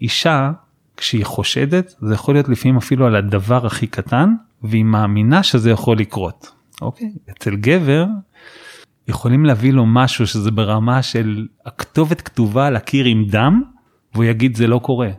אישה כשהיא חושדת זה יכול להיות לפעמים אפילו על הדבר הכי קטן והיא מאמינה שזה יכול לקרות. אוקיי? אצל גבר יכולים להביא לו משהו שזה ברמה של הכתובת כתובה על הקיר עם דם והוא יגיד זה לא קורה.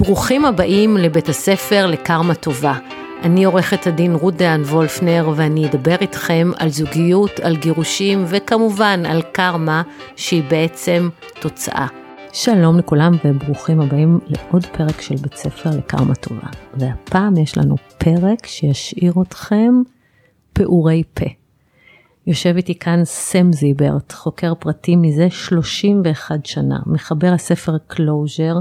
ברוכים הבאים לבית הספר לקרמה טובה. אני עורכת הדין רות דהן וולפנר ואני אדבר איתכם על זוגיות, על גירושים וכמובן על קרמה שהיא בעצם תוצאה. שלום לכולם וברוכים הבאים לעוד פרק של בית ספר לקרמה טובה. והפעם יש לנו פרק שישאיר אתכם פעורי פה. יושב איתי כאן סם זיברט, חוקר פרטי מזה 31 שנה, מחבר הספר Closure,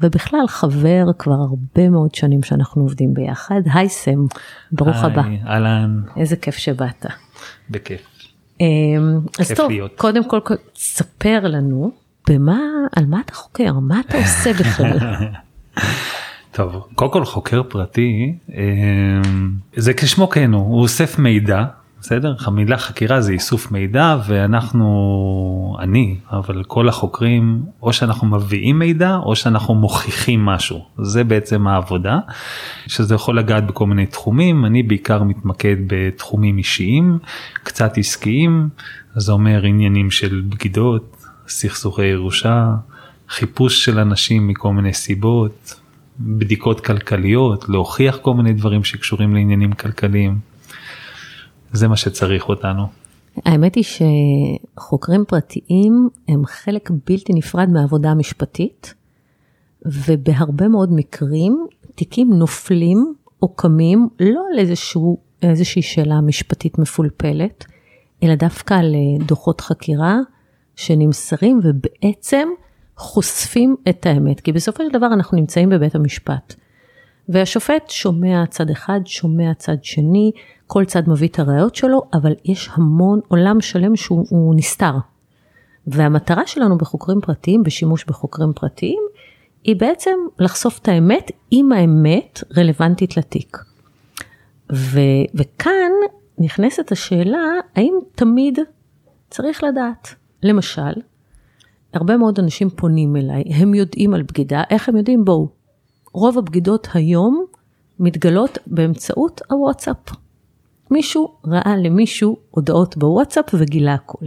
ובכלל חבר כבר הרבה מאוד שנים שאנחנו עובדים ביחד. היי סם, ברוך היי, הבא. אהלן, איזה כיף שבאת. בכיף. אמ, אז כיף טוב, להיות. קודם כל, ספר לנו במה, על מה אתה חוקר, מה אתה עושה בכלל. טוב, קודם כל חוקר פרטי, אה, זה כשמו כן הוא, הוא אוסף מידע, בסדר? המילה חקירה זה איסוף מידע ואנחנו, אני, אבל כל החוקרים, או שאנחנו מביאים מידע או שאנחנו מוכיחים משהו, זה בעצם העבודה, שזה יכול לגעת בכל מיני תחומים, אני בעיקר מתמקד בתחומים אישיים, קצת עסקיים, זה אומר עניינים של בגידות, סכסוכי ירושה, חיפוש של אנשים מכל מיני סיבות, בדיקות כלכליות, להוכיח כל מיני דברים שקשורים לעניינים כלכליים. זה מה שצריך אותנו. האמת היא שחוקרים פרטיים הם חלק בלתי נפרד מהעבודה המשפטית, ובהרבה מאוד מקרים תיקים נופלים או קמים לא על איזשהו, איזושהי שאלה משפטית מפולפלת, אלא דווקא על אה, דוחות חקירה שנמסרים ובעצם חושפים את האמת, כי בסופו של דבר אנחנו נמצאים בבית המשפט. והשופט שומע צד אחד, שומע צד שני, כל צד מביא את הראיות שלו, אבל יש המון עולם שלם שהוא הוא נסתר. והמטרה שלנו בחוקרים פרטיים, בשימוש בחוקרים פרטיים, היא בעצם לחשוף את האמת, אם האמת רלוונטית לתיק. ו, וכאן נכנסת השאלה, האם תמיד צריך לדעת? למשל, הרבה מאוד אנשים פונים אליי, הם יודעים על בגידה, איך הם יודעים? בואו. רוב הבגידות היום מתגלות באמצעות הוואטסאפ. מישהו ראה למישהו הודעות בוואטסאפ וגילה הכל.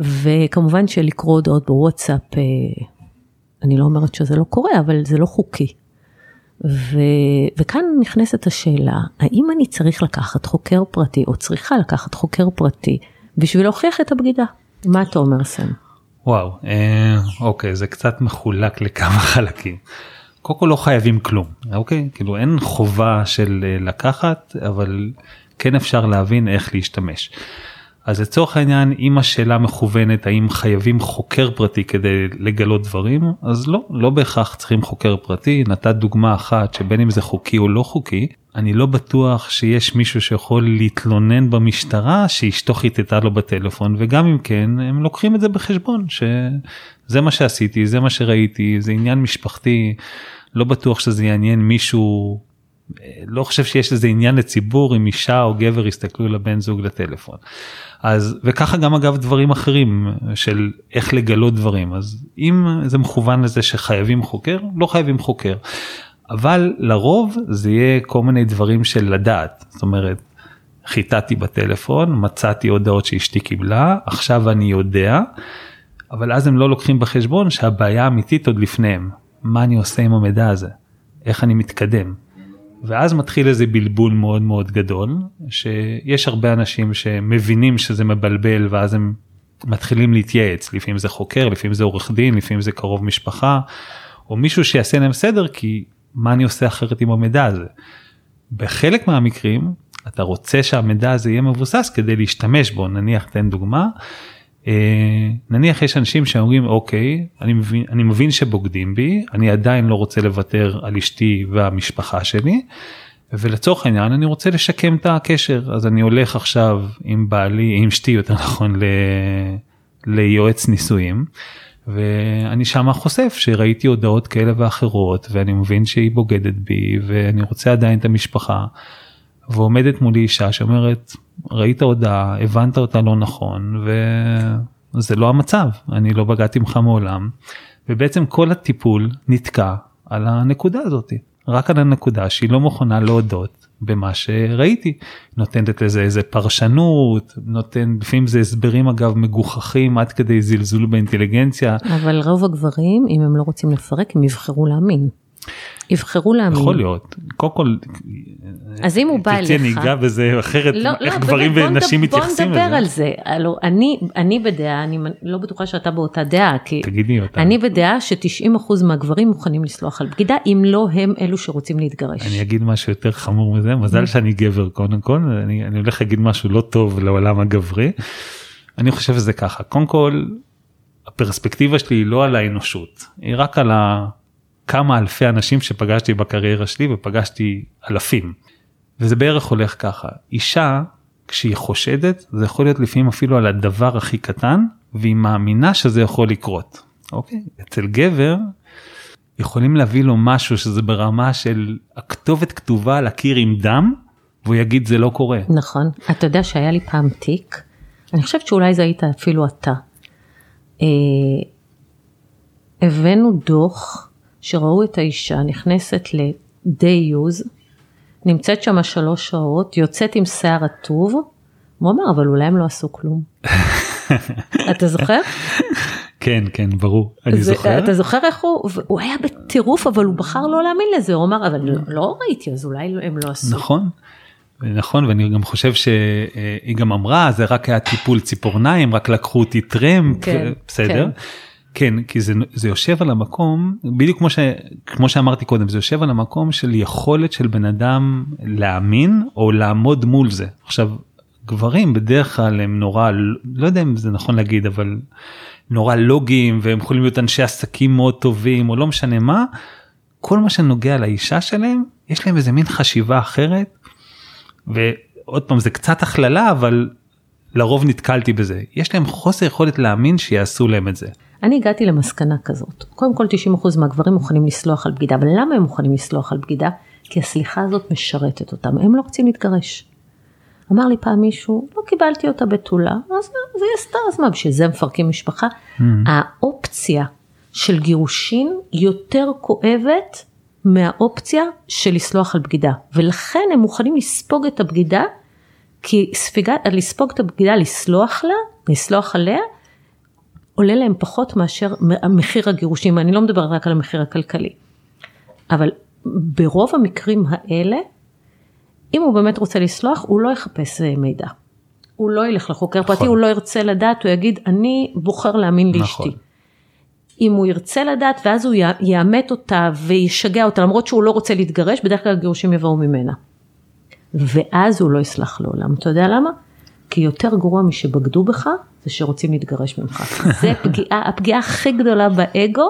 וכמובן שלקרוא הודעות בוואטסאפ, אה, אני לא אומרת שזה לא קורה, אבל זה לא חוקי. ו... וכאן נכנסת השאלה, האם אני צריך לקחת חוקר פרטי, או צריכה לקחת חוקר פרטי, בשביל להוכיח את הבגידה? מה אתה אומר, סם? וואו, אה, אוקיי, זה קצת מחולק לכמה חלקים. קודם כל לא חייבים כלום, אוקיי? כאילו אין חובה של אה, לקחת, אבל כן אפשר להבין איך להשתמש. אז לצורך העניין אם השאלה מכוונת האם חייבים חוקר פרטי כדי לגלות דברים אז לא לא בהכרח צריכים חוקר פרטי. נתת דוגמה אחת שבין אם זה חוקי או לא חוקי אני לא בטוח שיש מישהו שיכול להתלונן במשטרה שאשתו חיטטה לו בטלפון וגם אם כן הם לוקחים את זה בחשבון שזה מה שעשיתי זה מה שראיתי זה עניין משפחתי. לא בטוח שזה יעניין מישהו לא חושב שיש לזה עניין לציבור אם אישה או גבר יסתכלו לבן זוג לטלפון. אז וככה גם אגב דברים אחרים של איך לגלות דברים אז אם זה מכוון לזה שחייבים חוקר לא חייבים חוקר. אבל לרוב זה יהיה כל מיני דברים של לדעת זאת אומרת חיטטתי בטלפון מצאתי הודעות שאשתי קיבלה עכשיו אני יודע אבל אז הם לא לוקחים בחשבון שהבעיה האמיתית עוד לפניהם מה אני עושה עם המידע הזה איך אני מתקדם. ואז מתחיל איזה בלבול מאוד מאוד גדול שיש הרבה אנשים שמבינים שזה מבלבל ואז הם מתחילים להתייעץ לפעמים זה חוקר לפעמים זה עורך דין לפעמים זה קרוב משפחה או מישהו שיעשה להם סדר כי מה אני עושה אחרת עם המידע הזה. בחלק מהמקרים אתה רוצה שהמידע הזה יהיה מבוסס כדי להשתמש בו נניח תן דוגמה. אה, נניח יש אנשים שאומרים אוקיי אני מבין אני מבין שבוגדים בי אני עדיין לא רוצה לוותר על אשתי והמשפחה שלי. ולצורך העניין אני רוצה לשקם את הקשר אז אני הולך עכשיו עם בעלי עם אשתי יותר נכון ל... ליועץ נישואים. ואני שמה חושף שראיתי הודעות כאלה ואחרות ואני מבין שהיא בוגדת בי ואני רוצה עדיין את המשפחה. ועומדת מולי אישה שאומרת ראית הודעה הבנת אותה לא נכון זה לא המצב, אני לא בגדתי ממך מעולם, ובעצם כל הטיפול נתקע על הנקודה הזאת, רק על הנקודה שהיא לא מוכנה להודות במה שראיתי, נותנת לזה איזה פרשנות, נותן, לפעמים זה הסברים אגב מגוחכים עד כדי זלזול באינטליגנציה. אבל רוב הגברים, אם הם לא רוצים לפרק, הם יבחרו להאמין. יבחרו להאמין. יכול להיות, קודם כל, אז אם הוא בא אליך, תרצי אני אגע בזה אחרת, לא, איך לא, גברים באמת, בוא ונשים נדבר- מתייחסים בוא נדבר לזה. על זה. הלו, אני, אני בדעה, אני לא בטוחה שאתה באותה דעה, כי תגידי אותה. אני בדעה ש-90% מהגברים מוכנים לסלוח על בגידה, אם לא הם אלו שרוצים להתגרש. אני אגיד משהו יותר חמור מזה, מזל שאני גבר קודם כל, אני, אני הולך להגיד משהו לא טוב לעולם הגברי. אני חושב שזה ככה, קודם כל, הפרספקטיבה שלי היא לא על האנושות, היא רק על ה... כמה אלפי אנשים שפגשתי בקריירה שלי ופגשתי אלפים. וזה בערך הולך ככה, אישה כשהיא חושדת זה יכול להיות לפעמים אפילו על הדבר הכי קטן והיא מאמינה שזה יכול לקרות. אוקיי? אצל גבר יכולים להביא לו משהו שזה ברמה של הכתובת כתובה על הקיר עם דם והוא יגיד זה לא קורה. נכון. אתה יודע שהיה לי פעם תיק, אני חושבת שאולי זה היית אפילו אתה. אה, הבאנו דוח שראו את האישה נכנסת ל-day use, נמצאת שם שלוש שעות, יוצאת עם שיער רטוב, הוא אמר, אבל אולי הם לא עשו כלום. אתה זוכר? כן כן ברור אני זה- זוכר. אתה זוכר איך הוא, הוא היה בטירוף, אבל הוא בחר לא להאמין לזה, הוא אמר, אבל לא, לא ראיתי, אז אולי הם לא עשו. נכון. נכון ואני גם חושב שהיא גם אמרה זה רק היה טיפול ציפורניים רק לקחו אותי טרמפ כן, בסדר. כן כי זה זה יושב על המקום בדיוק כמו ש, כמו שאמרתי קודם זה יושב על המקום של יכולת של בן אדם להאמין או לעמוד מול זה עכשיו גברים בדרך כלל הם נורא לא יודע אם זה נכון להגיד אבל נורא לוגיים והם יכולים להיות אנשי עסקים מאוד טובים או לא משנה מה כל מה שנוגע לאישה שלהם יש להם איזה מין חשיבה אחרת ועוד פעם זה קצת הכללה אבל לרוב נתקלתי בזה יש להם חוסר יכולת להאמין שיעשו להם את זה. אני הגעתי למסקנה כזאת, קודם כל 90% מהגברים מוכנים לסלוח על בגידה, אבל למה הם מוכנים לסלוח על בגידה? כי הסליחה הזאת משרתת אותם, הם לא רוצים להתגרש. אמר לי פעם מישהו, לא קיבלתי אותה בתולה, אז זה עשתה, אז מה, בשביל זה מפרקים משפחה? האופציה של גירושין יותר כואבת מהאופציה של לסלוח על בגידה, ולכן הם מוכנים לספוג את הבגידה, כי ספיגה, לספוג את הבגידה, לסלוח לה, לסלוח עליה, עולה להם פחות מאשר מחיר הגירושים, אני לא מדברת רק על המחיר הכלכלי. אבל ברוב המקרים האלה, אם הוא באמת רוצה לסלוח, הוא לא יחפש אה, מידע. הוא לא ילך לחוקר נכון. פרטי, הוא לא ירצה לדעת, הוא יגיד, אני בוחר להאמין נכון. לאשתי. אם הוא ירצה לדעת, ואז הוא יאמת אותה וישגע אותה, למרות שהוא לא רוצה להתגרש, בדרך כלל הגירושים יבואו ממנה. ואז הוא לא יסלח לעולם. אתה יודע למה? כי יותר גרוע משבגדו בך, זה שרוצים להתגרש ממך. זה פגיעה, הפגיעה הכי גדולה באגו,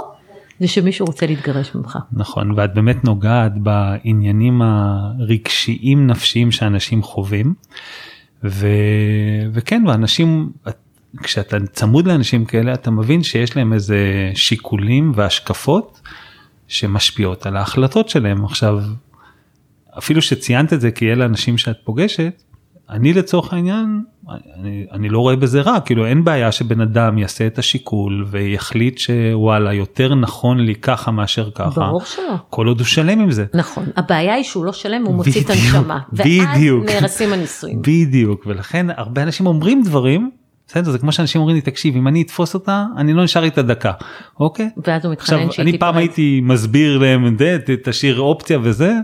זה שמישהו רוצה להתגרש ממך. נכון ואת באמת נוגעת בעניינים הרגשיים נפשיים שאנשים חווים. ו... וכן ואנשים כשאתה צמוד לאנשים כאלה אתה מבין שיש להם איזה שיקולים והשקפות שמשפיעות על ההחלטות שלהם עכשיו אפילו שציינת את זה כי אלה אנשים שאת פוגשת אני לצורך העניין אני, אני לא רואה בזה רע כאילו אין בעיה שבן אדם יעשה את השיקול ויחליט שוואלה יותר נכון לי ככה מאשר ככה ברור שלא. כל עוד הוא שלם עם זה. נכון, הבעיה היא שהוא לא שלם, הוא מוציא את בדיוק, הנשמה. ואז בדיוק. נהרסים הנישואים. בדיוק ולכן הרבה אנשים אומרים דברים בסדר זה כמו שאנשים אומרים לי תקשיב אם אני אתפוס אותה אני לא נשאר איתה דקה אוקיי. ואז הוא מתחנן עכשיו שהיא אני פעם. הייתי מסביר להם "ד- ת- תשאיר אופציה וזה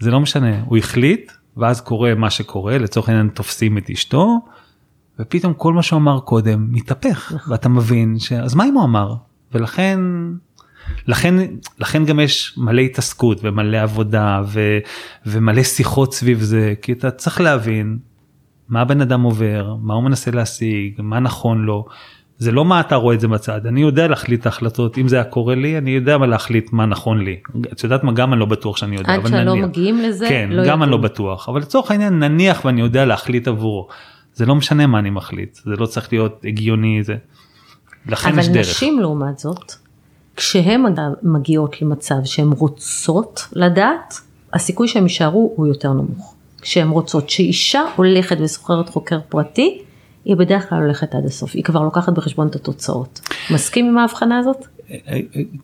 זה לא משנה הוא החליט ואז קורה מה שקורה לצורך העניין תופסים את אשתו ופתאום כל מה שהוא אמר קודם מתהפך נכון. ואתה מבין שאז מה אם הוא אמר ולכן לכן לכן גם יש מלא התעסקות ומלא עבודה ו, ומלא שיחות סביב זה כי אתה צריך להבין מה הבן אדם עובר מה הוא מנסה להשיג מה נכון לו. זה לא מה אתה רואה את זה בצד אני יודע להחליט את ההחלטות אם זה היה קורה לי אני יודע מה להחליט מה נכון לי את יודעת מה גם אני לא בטוח שאני יודע עד אבל שלא נניח. מגיעים לזה, כן לא גם אני לא יודעים. בטוח אבל לצורך העניין נניח ואני יודע להחליט עבורו זה לא משנה מה אני מחליט זה לא צריך להיות הגיוני זה. לכן אבל יש דרך. נשים לעומת זאת, כשהן מגיעות למצב שהן רוצות לדעת, הסיכוי שהן יישארו הוא יותר נמוך. כשהן רוצות, שאישה הולכת ושוכרת חוקר פרטי, היא בדרך כלל הולכת עד הסוף, היא כבר לוקחת בחשבון את התוצאות. מסכים עם ההבחנה הזאת?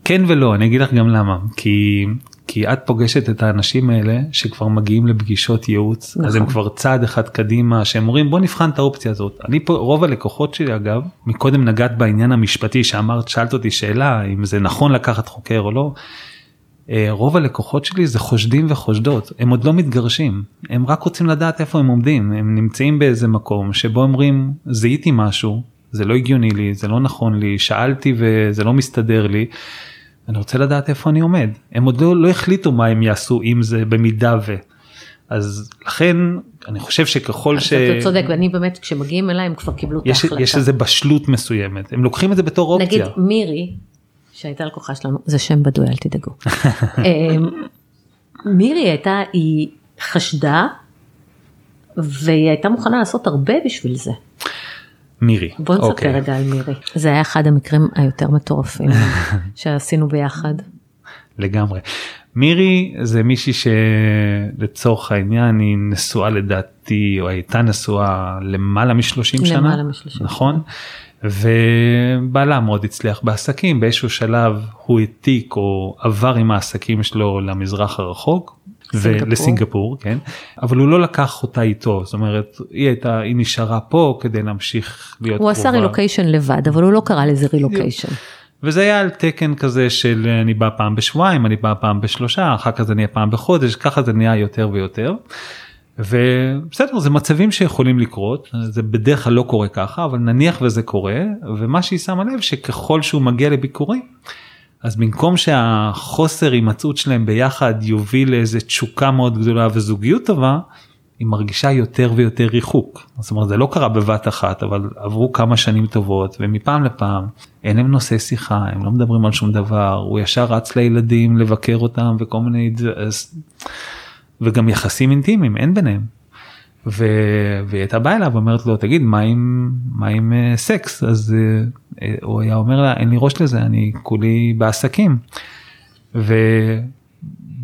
כן ולא, אני אגיד לך גם למה. כי כי את פוגשת את האנשים האלה שכבר מגיעים לפגישות ייעוץ נכון. אז הם נכון. כבר צעד אחד קדימה שהם אומרים בוא נבחן את האופציה הזאת אני פה רוב הלקוחות שלי אגב מקודם נגעת בעניין המשפטי שאמרת שאלת אותי שאלה אם זה נכון לקחת חוקר או לא. אה, רוב הלקוחות שלי זה חושדים וחושדות הם עוד לא מתגרשים הם רק רוצים לדעת איפה הם עומדים הם נמצאים באיזה מקום שבו אומרים זיהיתי משהו זה לא הגיוני לי זה לא נכון לי שאלתי וזה לא מסתדר לי. אני רוצה לדעת איפה אני עומד הם עוד לא, לא החליטו מה הם יעשו אם זה במידה ו. אז לכן אני חושב שככל ש... אתה צודק ואני באמת כשמגיעים אליי הם כבר קיבלו את ההחלטה. יש איזה בשלות מסוימת הם לוקחים את זה בתור אופציה. נגיד מירי שהייתה לקוחה שלנו זה שם בדוי אל תדאגו. אמ, מירי הייתה היא חשדה והיא הייתה מוכנה לעשות הרבה בשביל זה. מירי. בוא נספר אוקיי. רגע על מירי. זה היה אחד המקרים היותר מטורפים שעשינו ביחד. לגמרי. מירי זה מישהי שלצורך העניין היא נשואה לדעתי או הייתה נשואה למעלה משלושים שנה למעלה משלושים נכון ובעלה מאוד הצליח בעסקים באיזשהו שלב הוא העתיק או עבר עם העסקים שלו למזרח הרחוק ולסינגפור כן אבל הוא לא לקח אותה איתו זאת אומרת היא הייתה היא נשארה פה כדי להמשיך להיות הוא עשה רילוקיישן לבד אבל הוא לא קרא לזה רילוקיישן. וזה היה על תקן כזה של אני בא פעם בשבועיים אני בא פעם בשלושה אחר כך זה נהיה פעם בחודש ככה זה נהיה יותר ויותר. ובסדר זה מצבים שיכולים לקרות זה בדרך כלל לא קורה ככה אבל נניח וזה קורה ומה שהיא שמה לב שככל שהוא מגיע לביקורים אז במקום שהחוסר הימצאות שלהם ביחד יוביל לאיזה תשוקה מאוד גדולה וזוגיות טובה, היא מרגישה יותר ויותר ריחוק. זאת אומרת זה לא קרה בבת אחת אבל עברו כמה שנים טובות ומפעם לפעם אין להם נושא שיחה הם לא מדברים על שום דבר הוא ישר רץ לילדים לבקר אותם וכל מיני וגם יחסים אינטימיים אין ביניהם. ו... והיא הייתה באה אליו ואומרת לו תגיד מה עם מה עם uh, סקס אז uh, הוא היה אומר לה אין לי ראש לזה אני כולי בעסקים. ו...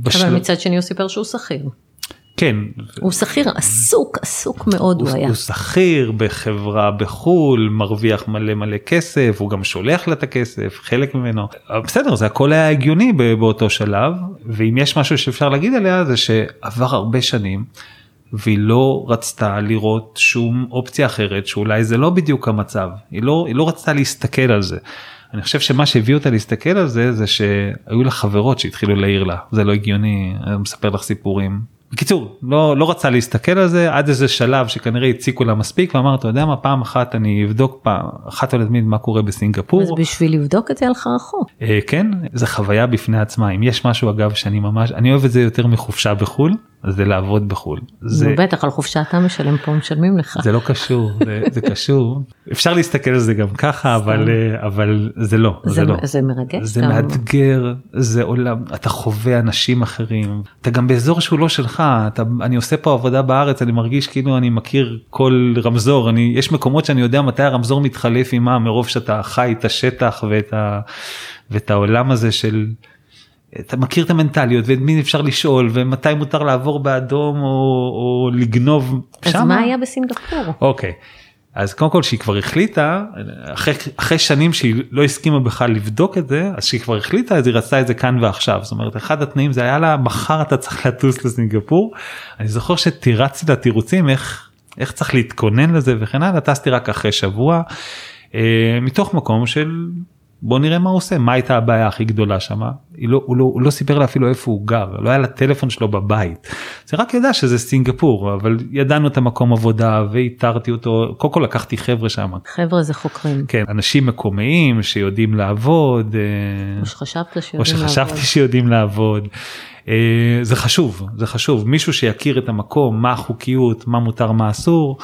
בשל... אבל מצד שני הוא סיפר שהוא שכיר. כן. הוא שכיר עסוק עסוק מאוד הוא, הוא היה. הוא שכיר בחברה בחול מרוויח מלא מלא כסף הוא גם שולח לה את הכסף חלק ממנו בסדר זה הכל היה הגיוני באותו שלב ואם יש משהו שאפשר להגיד עליה זה שעבר הרבה שנים. והיא לא רצתה לראות שום אופציה אחרת שאולי זה לא בדיוק המצב היא לא היא לא רצתה להסתכל על זה. אני חושב שמה שהביא אותה להסתכל על זה זה שהיו לה חברות שהתחילו להעיר לה זה לא הגיוני אני מספר לך סיפורים בקיצור לא לא רצה להסתכל על זה עד איזה שלב שכנראה הציקו לה מספיק ואמר אתה יודע מה פעם אחת אני אבדוק פעם אחת ולתמיד מה קורה בסינגפור. אז בשביל לבדוק את זה הלכה רחוק. אה, כן זה חוויה בפני עצמה אם יש משהו אגב שאני ממש אני אוהב את זה יותר מחופשה בחול זה לעבוד בחול. זה בטח על חופשה אתה משלם פה משלמים לך. זה לא קשור זה, זה קשור אפשר להסתכל על זה גם ככה אבל אה, אבל זה לא זה, זה לא זה מרגש זה מאתגר זה עולם אתה חווה אנשים אחרים אתה גם באזור שהוא לא שלך אתה אני עושה פה עבודה בארץ אני מרגיש כאילו אני מכיר כל רמזור אני יש מקומות שאני יודע מתי הרמזור מתחלף עם מה מרוב שאתה חי את השטח ואת, ה, ואת העולם הזה של. אתה מכיר את המנטליות ואת מי אפשר לשאול ומתי מותר לעבור באדום או, או לגנוב. אז שמה? מה היה בסינגפור? אוקיי. אז קודם כל שהיא כבר החליטה אחרי, אחרי שנים שהיא לא הסכימה בכלל לבדוק את זה אז שהיא כבר החליטה אז היא רצתה את זה כאן ועכשיו זאת אומרת אחד התנאים זה היה לה מחר אתה צריך לטוס לסינגפור אני זוכר שתירצתי לה תירוצים איך איך צריך להתכונן לזה וכן הלאה טסתי רק אחרי שבוע אה, מתוך מקום של בוא נראה מה הוא עושה מה הייתה הבעיה הכי גדולה שמה לא, הוא, לא, הוא לא סיפר לה אפילו איפה הוא גר לא היה לה טלפון שלו בבית זה רק ידע שזה סינגפור אבל ידענו את המקום עבודה ואיתרתי אותו קודם כל לקחתי חבר'ה שם חבר'ה זה חוקרים כן אנשים מקומיים שיודעים לעבוד אה, או שחשבת שיודעים או שחשבתי לעבוד. שיודעים לעבוד. אה, זה חשוב זה חשוב מישהו שיכיר את המקום מה החוקיות מה מותר מה אסור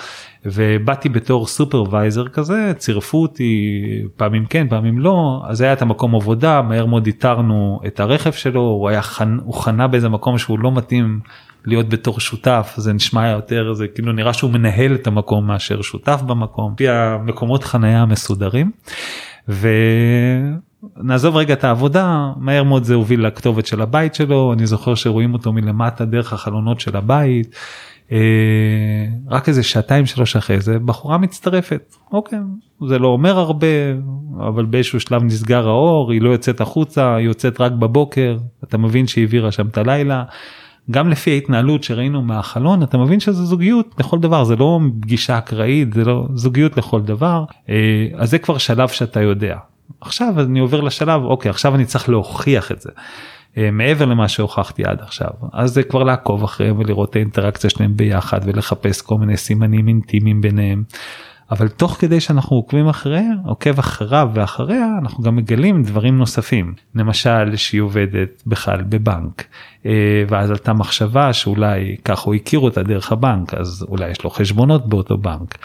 ובאתי בתור סופרוויזר כזה צירפו אותי פעמים כן פעמים לא אז היה את המקום עבודה מהר מאוד איתרנו את הרכב שלו הוא היה חנ... הוא חנה באיזה מקום שהוא לא מתאים להיות בתור שותף זה נשמע יותר זה כאילו נראה שהוא מנהל את המקום מאשר שותף במקום לפי המקומות חניה המסודרים. ונעזוב רגע את העבודה מהר מאוד זה הוביל לכתובת של הבית שלו אני זוכר שרואים אותו מלמטה דרך החלונות של הבית אה, רק איזה שעתיים שלוש אחרי זה בחורה מצטרפת. אוקיי זה לא אומר הרבה אבל באיזשהו שלב נסגר האור היא לא יוצאת החוצה היא יוצאת רק בבוקר אתה מבין שהיא העבירה שם את הלילה. גם לפי ההתנהלות שראינו מהחלון אתה מבין שזה זוגיות לכל דבר זה לא פגישה אקראית זה לא זוגיות לכל דבר. אה, אז זה כבר שלב שאתה יודע עכשיו אני עובר לשלב אוקיי עכשיו אני צריך להוכיח את זה. אה, מעבר למה שהוכחתי עד עכשיו אז זה כבר לעקוב אחריהם ולראות את האינטראקציה שלהם ביחד ולחפש כל מיני סימנים אינטימיים ביניהם. אבל תוך כדי שאנחנו עוקבים אחריה עוקב אחריו ואחריה אנחנו גם מגלים דברים נוספים למשל שהיא עובדת בכלל בבנק אה, ואז עלתה מחשבה שאולי ככה הוא הכיר אותה דרך הבנק אז אולי יש לו חשבונות באותו בנק.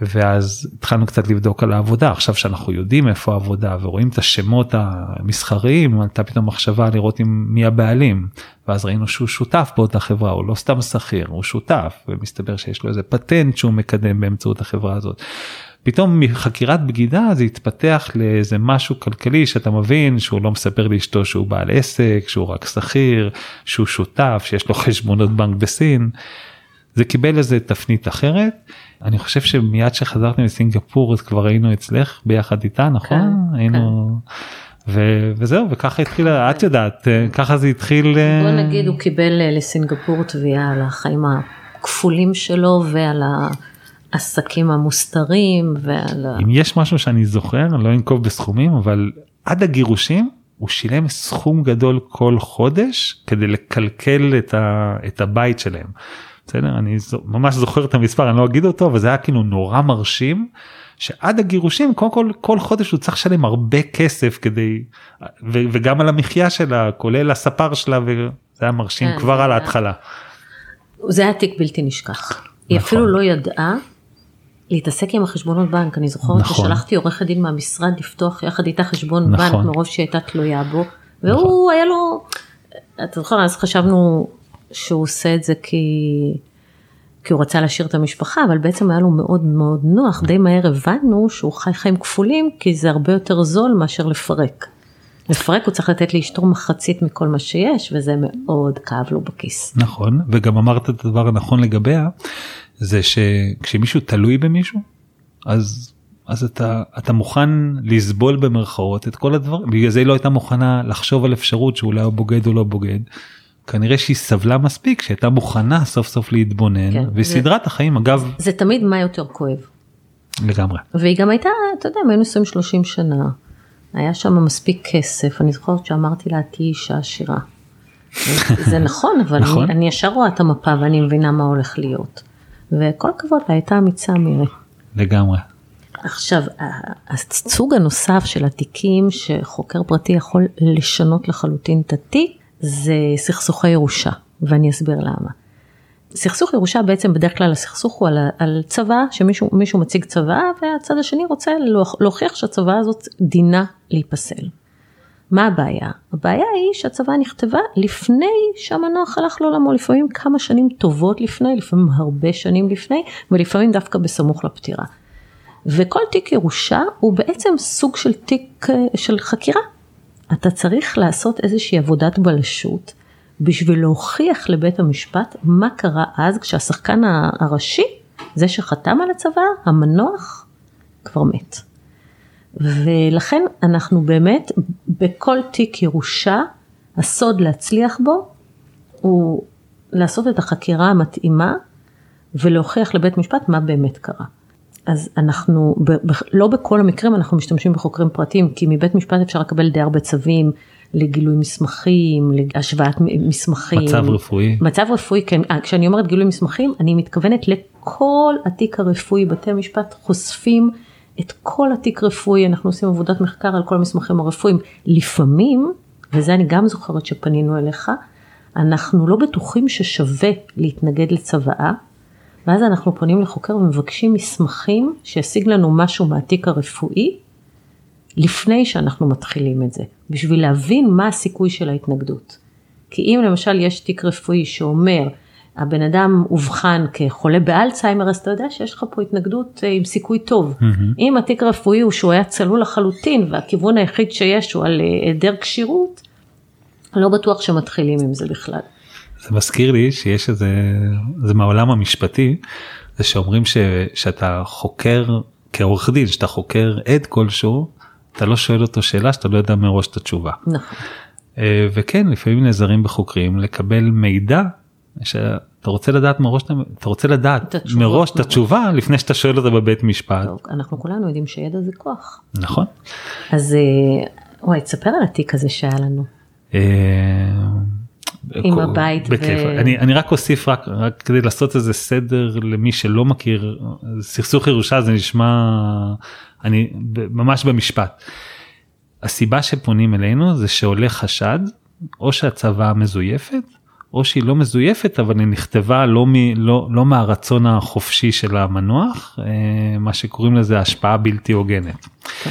ואז התחלנו קצת לבדוק על העבודה עכשיו שאנחנו יודעים איפה העבודה ורואים את השמות המסחריים עלתה פתאום מחשבה לראות עם מי הבעלים ואז ראינו שהוא שותף באותה חברה הוא לא סתם שכיר הוא שותף ומסתבר שיש לו איזה פטנט שהוא מקדם באמצעות החברה הזאת. פתאום מחקירת בגידה זה התפתח לאיזה משהו כלכלי שאתה מבין שהוא לא מספר לאשתו שהוא בעל עסק שהוא רק שכיר שהוא שותף שיש לו חשבונות בנק בסין. זה קיבל איזה תפנית אחרת. אני חושב שמיד שחזרתי מסינגפור אז כבר היינו אצלך ביחד איתה נכון? כן, היינו... כן. ו- וזהו וככה התחיל את יודעת ככה זה התחיל. בוא נגיד הוא קיבל אה, לסינגפור תביעה על החיים הכפולים שלו ועל העסקים המוסתרים ועל. אם יש משהו שאני זוכר לא אנקוב בסכומים אבל עד הגירושים הוא שילם סכום גדול כל חודש כדי לקלקל את, ה- את הבית שלהם. בסדר אני ממש זוכר את המספר אני לא אגיד אותו אבל זה היה כאילו נורא מרשים שעד הגירושים קודם כל כל חודש הוא צריך לשלם הרבה כסף כדי ו, וגם על המחיה שלה כולל הספר שלה וזה היה מרשים כן, כבר על ההתחלה. זה היה תיק בלתי נשכח. נכון. היא אפילו לא ידעה להתעסק עם החשבונות בנק אני זוכרת נכון. ששלחתי עורכת דין מהמשרד לפתוח יחד איתה חשבון נכון. בנק מרוב שהיא הייתה תלויה בו והוא נכון. היה לו אתה זוכר אז חשבנו שהוא עושה את זה כי, כי הוא רצה להשאיר את המשפחה, אבל בעצם היה לו מאוד מאוד נוח, די מהר הבנו שהוא חי חיים כפולים, כי זה הרבה יותר זול מאשר לפרק. לפרק הוא צריך לתת לאשתו מחצית מכל מה שיש, וזה מאוד כאב לו בכיס. נכון, וגם אמרת את הדבר הנכון לגביה, זה שכשמישהו תלוי במישהו, אז אז אתה אתה מוכן לסבול במרכאות את כל הדברים בגלל זה היא לא הייתה מוכנה לחשוב על אפשרות שאולי הוא בוגד או לא בוגד כנראה שהיא סבלה מספיק שהייתה מוכנה סוף סוף להתבונן כן, וסדרה את החיים אגב זה תמיד מה יותר כואב. לגמרי. והיא גם הייתה אתה יודע היינו 20-30 שנה היה שם מספיק כסף אני זוכרת שאמרתי לה תהיי אישה עשירה. זה נכון אבל נכון. אני, אני ישר רואה את המפה ואני מבינה מה הולך להיות. וכל הכבוד לה הייתה אמיצה מירי. לגמרי. עכשיו הסוג הנוסף של התיקים שחוקר פרטי יכול לשנות לחלוטין את התיק זה סכסוכי ירושה, ואני אסביר למה. סכסוך ירושה בעצם בדרך כלל הסכסוך הוא על, על צבא, שמישהו מציג צבא והצד השני רוצה להוכיח שהצבא הזאת דינה להיפסל. מה הבעיה? הבעיה היא שהצבא נכתבה לפני שהמנוח הלך לעולמו, לפעמים כמה שנים טובות לפני, לפעמים הרבה שנים לפני, ולפעמים דווקא בסמוך לפטירה. וכל תיק ירושה הוא בעצם סוג של תיק אה, של חקירה, אתה צריך לעשות איזושהי עבודת בלשות בשביל להוכיח לבית המשפט מה קרה אז כשהשחקן הראשי, זה שחתם על הצבא, המנוח, כבר מת. ולכן אנחנו באמת, בכל תיק ירושה, הסוד להצליח בו הוא לעשות את החקירה המתאימה ולהוכיח לבית משפט מה באמת קרה. אז אנחנו, ב, ב, לא בכל המקרים אנחנו משתמשים בחוקרים פרטיים, כי מבית משפט אפשר לקבל די הרבה צווים לגילוי מסמכים, להשוואת מסמכים. מצב רפואי. מצב רפואי, כן. אה, כשאני אומרת גילוי מסמכים, אני מתכוונת לכל התיק הרפואי, בתי משפט חושפים את כל התיק רפואי, אנחנו עושים עבודת מחקר על כל המסמכים הרפואיים. לפעמים, וזה אני גם זוכרת שפנינו אליך, אנחנו לא בטוחים ששווה להתנגד לצוואה. ואז אנחנו פונים לחוקר ומבקשים מסמכים שישיג לנו משהו מהתיק הרפואי לפני שאנחנו מתחילים את זה, בשביל להבין מה הסיכוי של ההתנגדות. כי אם למשל יש תיק רפואי שאומר הבן אדם אובחן כחולה באלצהיימר אז אתה יודע שיש לך פה התנגדות אה, עם סיכוי טוב. Mm-hmm. אם התיק הרפואי הוא שהוא היה צלול לחלוטין והכיוון היחיד שיש הוא על אה, היעדר כשירות, לא בטוח שמתחילים עם זה בכלל. זה מזכיר לי שיש איזה, זה מהעולם המשפטי, זה שאומרים ש, שאתה חוקר כעורך דין, שאתה חוקר עד כלשהו, אתה לא שואל אותו שאלה שאתה לא יודע מראש את התשובה. נכון. אה, וכן, לפעמים נעזרים בחוקרים לקבל מידע שאתה רוצה לדעת מראש, אתה רוצה לדעת את מראש את. התשובה לפני שאתה שואל אותה בבית משפט. טוב, אנחנו כולנו יודעים שידע זה כוח. נכון. אז אה, וואי, תספר על התיק הזה שהיה לנו. עם הבית בכיף. ו- אני, אני רק אוסיף רק, רק כדי לעשות איזה סדר למי שלא מכיר סכסוך ירושה זה נשמע אני ממש במשפט. הסיבה שפונים אלינו זה שעולה חשד או שהצוואה מזויפת או שהיא לא מזויפת אבל היא נכתבה לא, מ, לא, לא מהרצון החופשי של המנוח אה, מה שקוראים לזה השפעה בלתי הוגנת. כן.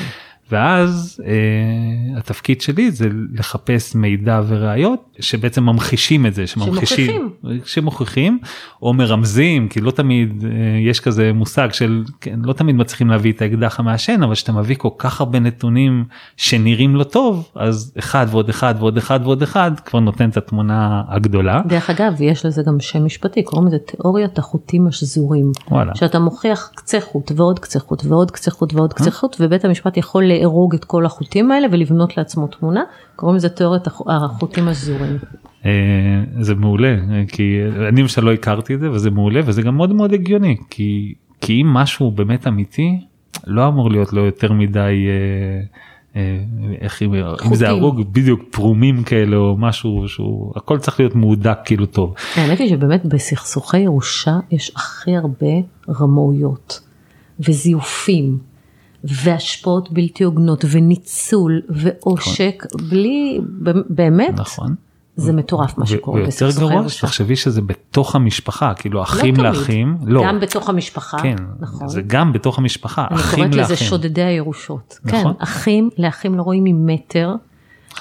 ואז אה, התפקיד שלי זה לחפש מידע וראיות שבעצם ממחישים את זה, שממחישים, שמוכיחים או מרמזים, כי לא תמיד אה, יש כזה מושג של, כן, לא תמיד מצליחים להביא את האקדח המעשן, אבל כשאתה מביא כל כך הרבה נתונים שנראים לא טוב, אז אחד ועוד אחד ועוד אחד ועוד אחד כבר נותן את התמונה הגדולה. דרך אגב, יש לזה גם שם משפטי, קוראים לזה תיאוריית החוטים השזורים. וואלה. שאתה מוכיח קצה חוט ועוד קצה חוט ועוד קצה חוט ועוד קצה חוט, ובית המשפט יכול לארוג את כל החוטים האלה ולבנות לעצמו תמונה, קוראים לזה תיאוריית הח- החוטים השזורים. אה, זה מעולה כי אני למשל לא הכרתי את זה וזה מעולה וזה גם מאוד מאוד הגיוני כי כי אם משהו באמת אמיתי לא אמור להיות לו יותר מדי אה, אה, איך אם אם. זה הרוג בדיוק פרומים כאלה או משהו שהוא הכל צריך להיות מהודק כאילו טוב. האמת היא שבאמת בסכסוכי ירושה יש הכי הרבה רמאויות וזיופים והשפעות בלתי הוגנות וניצול ועושק בלי באמת נכון. זה מטורף מה שקורה ויותר גרוע ירושה. תחשבי שזה בתוך המשפחה כאילו אחים תמיד. לאחים לא גם בתוך המשפחה, כן נכון. זה גם בתוך המשפחה אני אחים קוראת לזה לאחים. שודדי הירושות. נכון. כן, אחים לאחים לא רואים ממטר,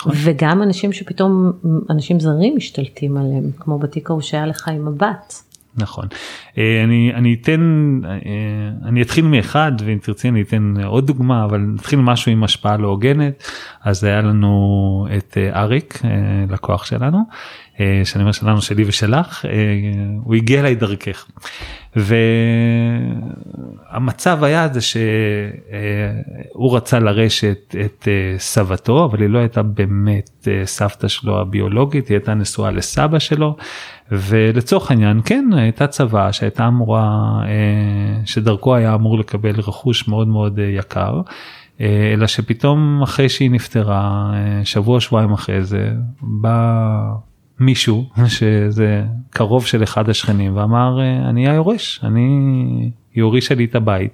וגם אנשים שפתאום אנשים זרים משתלטים עליהם, כמו בתיק ההוא שהיה לך עם הבת. נכון. אה, אני, אני אתן, אה, אני אתחיל מאחד ואם תרצי אני אתן עוד דוגמה אבל נתחיל משהו עם השפעה לא הוגנת אז היה לנו את אה, אריק לקוח שלנו שאני אומר שלנו שלי ושלך אה, הוא הגיע אליי דרכך. והמצב היה זה שהוא רצה לרשת את אה, סבתו אבל היא לא הייתה באמת אה, סבתא שלו הביולוגית היא הייתה נשואה לסבא שלו ולצורך העניין כן הייתה צוואה שהייתה אמורה אה, שדרכו היה אמור לקבל רכוש מאוד מאוד אה, יקר. אה, אלא שפתאום אחרי שהיא נפטרה אה, שבוע שבועיים אחרי זה בא מישהו שזה קרוב של אחד השכנים ואמר אה, אני היורש אני היא הורישה לי את הבית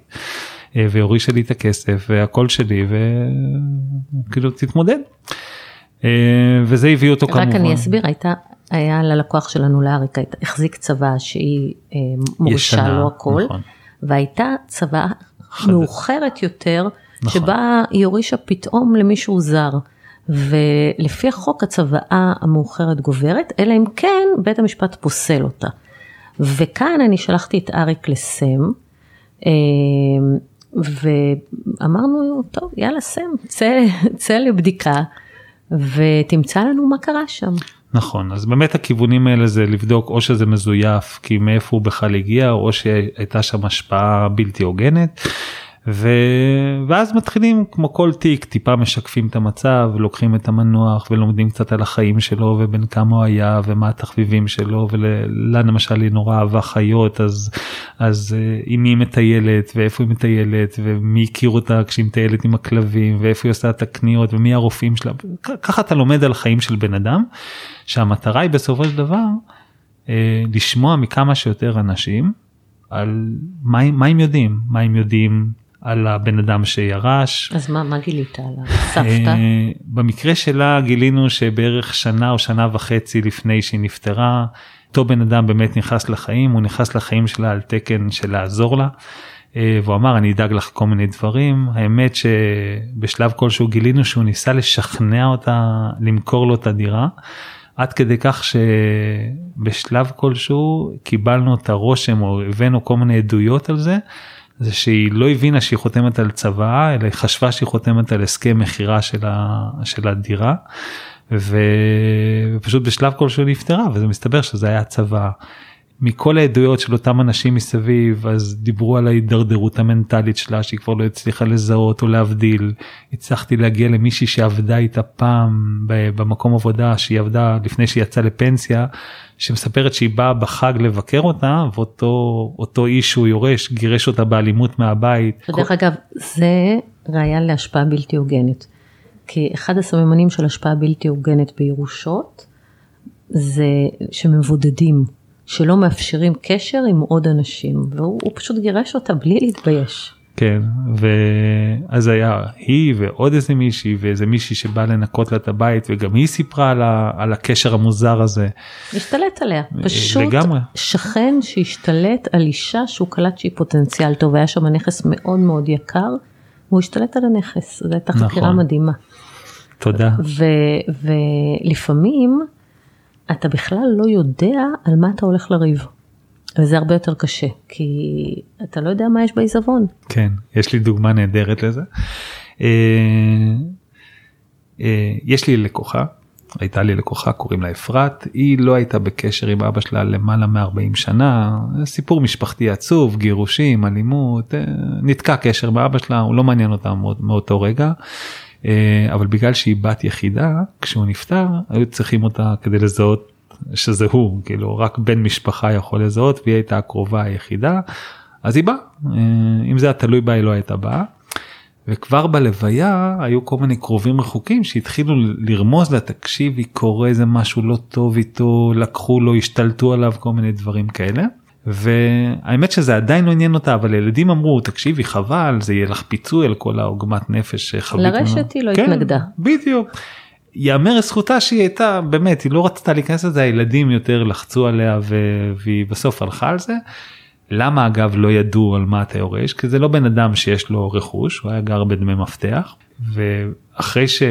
אה, והיא הורישה לי את הכסף והכל שלי וכאילו תתמודד. אה, וזה הביא אותו כמובן. רק אני אסביר, הייתה, היה ללקוח שלנו לאריק, החזיק צוואה שהיא מורשה ישנה, לו הכל, נכון. והייתה חדש. מאוחרת יותר, נכון. שבה היא הורישה פתאום למישהו זר. ולפי החוק הצוואה המאוחרת גוברת, אלא אם כן בית המשפט פוסל אותה. וכאן אני שלחתי את אריק לסם, אה, ואמרנו, טוב, יאללה סם, צא, צא לבדיקה ותמצא לנו מה קרה שם. נכון אז באמת הכיוונים האלה זה לבדוק או שזה מזויף כי מאיפה הוא בכלל הגיע או שהייתה שם השפעה בלתי הוגנת. ו... ואז מתחילים כמו כל תיק טיפה משקפים את המצב לוקחים את המנוח ולומדים קצת על החיים שלו ובין כמה הוא היה ומה התחביבים שלו ולה למשל היא נורא אהבה חיות אז אז אה, עם מי מטיילת ואיפה היא מטיילת ומי הכיר אותה כשהיא מטיילת עם הכלבים ואיפה היא עושה את הקניות ומי הרופאים שלה. ככה אתה לומד על חיים של בן אדם שהמטרה היא בסופו של דבר אה, לשמוע מכמה שיותר אנשים על מה, מה הם יודעים מה הם יודעים על הבן אדם שירש. אז מה, מה גילית על הסבתא? אה, במקרה שלה גילינו שבערך שנה או שנה וחצי לפני שהיא נפטרה אותו בן אדם באמת נכנס לחיים הוא נכנס לחיים שלה על תקן של לעזור לה. אה, והוא אמר אני אדאג לך כל מיני דברים האמת שבשלב כלשהו גילינו שהוא ניסה לשכנע אותה למכור לו את הדירה. עד כדי כך שבשלב כלשהו קיבלנו את הרושם או הבאנו כל מיני עדויות על זה זה שהיא לא הבינה שהיא חותמת על צוואה אלא היא חשבה שהיא חותמת על הסכם מכירה של, של הדירה. ופשוט בשלב כלשהו נפטרה וזה מסתבר שזה היה צוואה. מכל העדויות של אותם אנשים מסביב אז דיברו על ההידרדרות המנטלית שלה שהיא כבר לא הצליחה לזהות או להבדיל. הצלחתי להגיע למישהי שעבדה איתה פעם במקום עבודה שהיא עבדה לפני שהיא יצאה לפנסיה שמספרת שהיא באה בחג לבקר אותה ואותו אותו איש שהוא יורש גירש אותה באלימות מהבית. דרך כל... אגב זה ראיה להשפעה בלתי הוגנת. כי אחד הסממנים של השפעה בלתי הוגנת בירושות זה שמבודדים. שלא מאפשרים קשר עם עוד אנשים והוא פשוט גירש אותה בלי להתבייש. כן ואז היה היא ועוד איזה מישהי ואיזה מישהי שבא לנקות לה את הבית וגם היא סיפרה על, ה, על הקשר המוזר הזה. השתלט עליה פשוט לגמרי. שכן שהשתלט על אישה שהוא קלט שהיא פוטנציאל טוב היה שם נכס מאוד מאוד יקר הוא השתלט על הנכס זו הייתה נכון. חקירה מדהימה. תודה. ו, ולפעמים אתה בכלל לא יודע על מה אתה הולך לריב. וזה הרבה יותר קשה, כי אתה לא יודע מה יש בעיזבון. כן, יש לי דוגמה נהדרת לזה. אה, אה, יש לי לקוחה, הייתה לי לקוחה קוראים לה אפרת, היא לא הייתה בקשר עם אבא שלה למעלה מ-40 שנה, סיפור משפחתי עצוב, גירושים, אלימות, אה, נתקע קשר עם אבא שלה, הוא לא מעניין אותה מאותו רגע. אה, אבל בגלל שהיא בת יחידה כשהוא נפטר היו צריכים אותה כדי לזהות שזה הוא כאילו רק בן משפחה יכול לזהות והיא הייתה הקרובה היחידה אז היא באה אה, אם זה היה תלוי בה היא לא הייתה באה. וכבר בלוויה היו כל מיני קרובים רחוקים שהתחילו לרמוז לה תקשיבי קורה איזה משהו לא טוב איתו לקחו לו השתלטו עליו כל מיני דברים כאלה. והאמת שזה עדיין לא עניין אותה אבל ילדים אמרו תקשיבי חבל זה יהיה לך פיצוי על כל העוגמת נפש שחווית. לרשת היא לא כן, התנגדה. בדיוק. יאמר לזכותה שהיא הייתה באמת היא לא רצתה להיכנס לזה הילדים יותר לחצו עליה ו... והיא בסוף הלכה על זה. למה אגב לא ידעו על מה אתה יורש כי זה לא בן אדם שיש לו רכוש הוא היה גר בדמי מפתח ואחרי ש...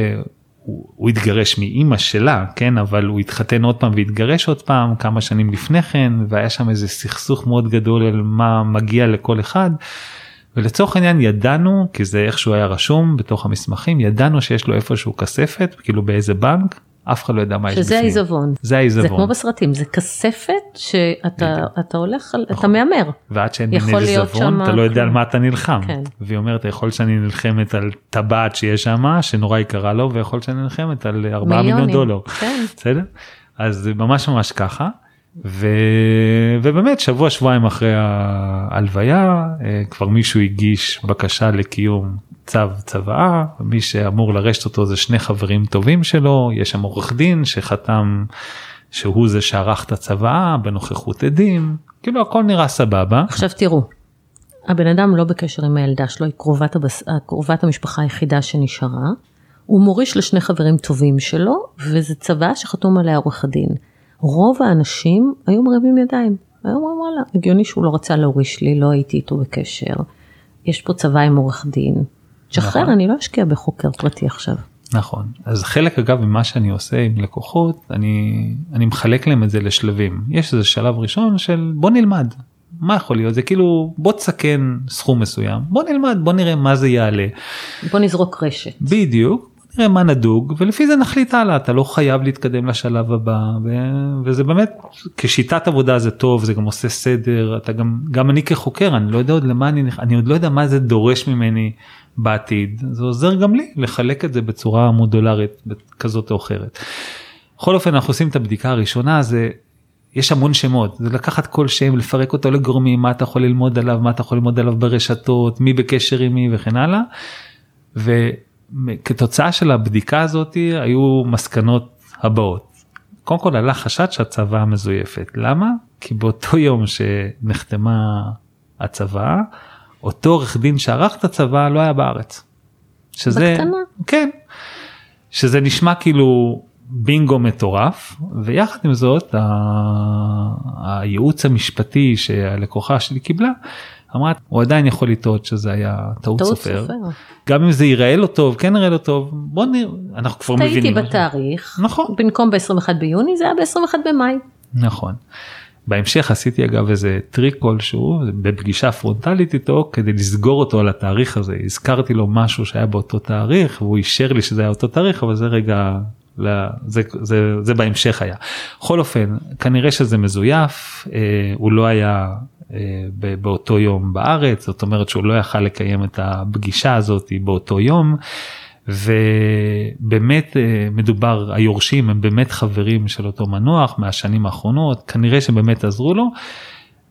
הוא, הוא התגרש מאימא שלה כן אבל הוא התחתן עוד פעם והתגרש עוד פעם כמה שנים לפני כן והיה שם איזה סכסוך מאוד גדול על מה מגיע לכל אחד. ולצורך העניין ידענו כי זה איכשהו היה רשום בתוך המסמכים ידענו שיש לו איפשהו כספת כאילו באיזה בנק אף אחד לא ידע מה יש בפנים. שזה העיזבון. זה העיזבון. זה כמו בסרטים, זה כספת שאתה אתה הולך, נכון. אתה מהמר. ועד שאין מין עיזבון אתה לא יודע על מה אתה נלחם. כן. והיא אומרת יכול שאני נלחמת על טבעת שיש שם שנורא יקרה לו ויכול שאני נלחמת על 4 מיליון דולר. כן. בסדר? אז זה ממש ממש ככה. ו... ובאמת שבוע שבועיים אחרי ההלוויה אה, כבר מישהו הגיש בקשה לקיום צו צוואה מי שאמור לרשת אותו זה שני חברים טובים שלו יש שם עורך דין שחתם שהוא זה שערך את הצוואה בנוכחות עדים כאילו הכל נראה סבבה. עכשיו תראו. הבן אדם לא בקשר עם הילדה שלו היא קרובת, הבס... קרובת המשפחה היחידה שנשארה. הוא מוריש לשני חברים טובים שלו וזה צוואה שחתום עליה עורך הדין. רוב האנשים היו מרימים ידיים. היו אומרים וואלה הגיוני שהוא לא רצה להוריש לי לא הייתי איתו בקשר. יש פה צבא עם עורך דין שחרר, נכון. אני לא אשקיע בחוקר פרטי עכשיו. נכון אז חלק אגב ממה שאני עושה עם לקוחות אני אני מחלק להם את זה לשלבים יש איזה שלב ראשון של בוא נלמד מה יכול להיות זה כאילו בוא תסכן סכום מסוים בוא נלמד בוא נראה מה זה יעלה. בוא נזרוק רשת. בדיוק נראה מה נדוג ולפי זה נחליט הלאה אתה לא חייב להתקדם לשלב הבא ו- וזה באמת כשיטת עבודה זה טוב זה גם עושה סדר אתה גם גם אני כחוקר אני לא יודע עוד למה אני אני עוד לא יודע מה זה דורש ממני בעתיד זה עוזר גם לי לחלק את זה בצורה מודולרית כזאת או אחרת. בכל אופן אנחנו עושים את הבדיקה הראשונה זה יש המון שמות זה לקחת כל שם לפרק אותו לגורמים מה אתה יכול ללמוד עליו מה אתה יכול ללמוד עליו ברשתות מי בקשר עם מי וכן הלאה. וכתוצאה של הבדיקה הזאת היו מסקנות הבאות. קודם כל עלה חשד שהצוואה מזויפת למה כי באותו יום שנחתמה הצוואה אותו עורך דין שערך את הצבא לא היה בארץ. שזה בקטנה. כן שזה נשמע כאילו בינגו מטורף ויחד עם זאת הייעוץ המשפטי שהלקוחה שלי קיבלה אמרה הוא עדיין יכול לטעות שזה היה טעות, טעות סופר. סופר גם אם זה ייראה לו טוב כן נראה לו טוב בוא נראה אנחנו כבר מבינים. טעיתי בתאריך נכון במקום ב-21 ביוני זה היה ב-21 במאי. נכון. בהמשך עשיתי אגב איזה טריק כלשהו בפגישה פרונטלית איתו כדי לסגור אותו על התאריך הזה הזכרתי לו משהו שהיה באותו תאריך והוא אישר לי שזה היה אותו תאריך אבל זה רגע זה, זה, זה, זה בהמשך היה. בכל אופן כנראה שזה מזויף אה, הוא לא היה אה, באותו יום בארץ זאת אומרת שהוא לא יכל לקיים את הפגישה הזאת באותו יום. ובאמת אה, מדובר היורשים הם באמת חברים של אותו מנוח מהשנים האחרונות כנראה שבאמת עזרו לו.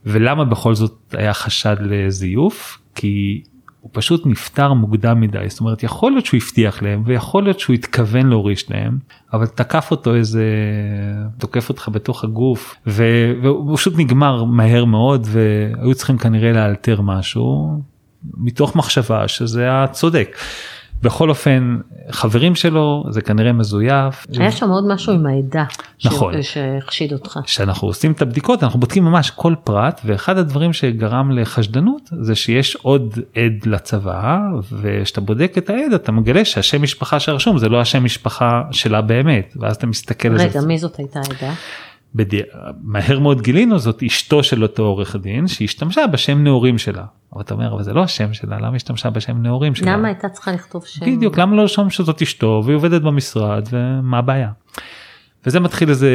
ולמה בכל זאת היה חשד לזיוף כי הוא פשוט נפטר מוקדם מדי זאת אומרת יכול להיות שהוא הבטיח להם ויכול להיות שהוא התכוון להוריש להם אבל תקף אותו איזה תוקף אותך בתוך הגוף והוא פשוט נגמר מהר מאוד והיו צריכים כנראה לאלתר משהו מתוך מחשבה שזה הצודק. בכל אופן חברים שלו זה כנראה מזויף. היה שם עוד משהו עם העדה נכון שהחשיד אותך. כשאנחנו עושים את הבדיקות אנחנו בודקים ממש כל פרט ואחד הדברים שגרם לחשדנות זה שיש עוד עד לצבא וכשאתה בודק את העד אתה מגלה שהשם משפחה שרשום זה לא השם משפחה שלה באמת ואז אתה מסתכל על זה. רגע מי זאת הייתה עדה? בדי... מהר מאוד גילינו זאת אשתו של אותו עורך דין שהשתמשה בשם נעורים שלה. אבל אתה אומר אבל זה לא השם שלה למה השתמשה בשם נעורים שלה. למה הייתה צריכה לכתוב שם? בדיוק למה לא לרשום שזאת אשתו והיא עובדת במשרד ומה הבעיה. וזה מתחיל איזה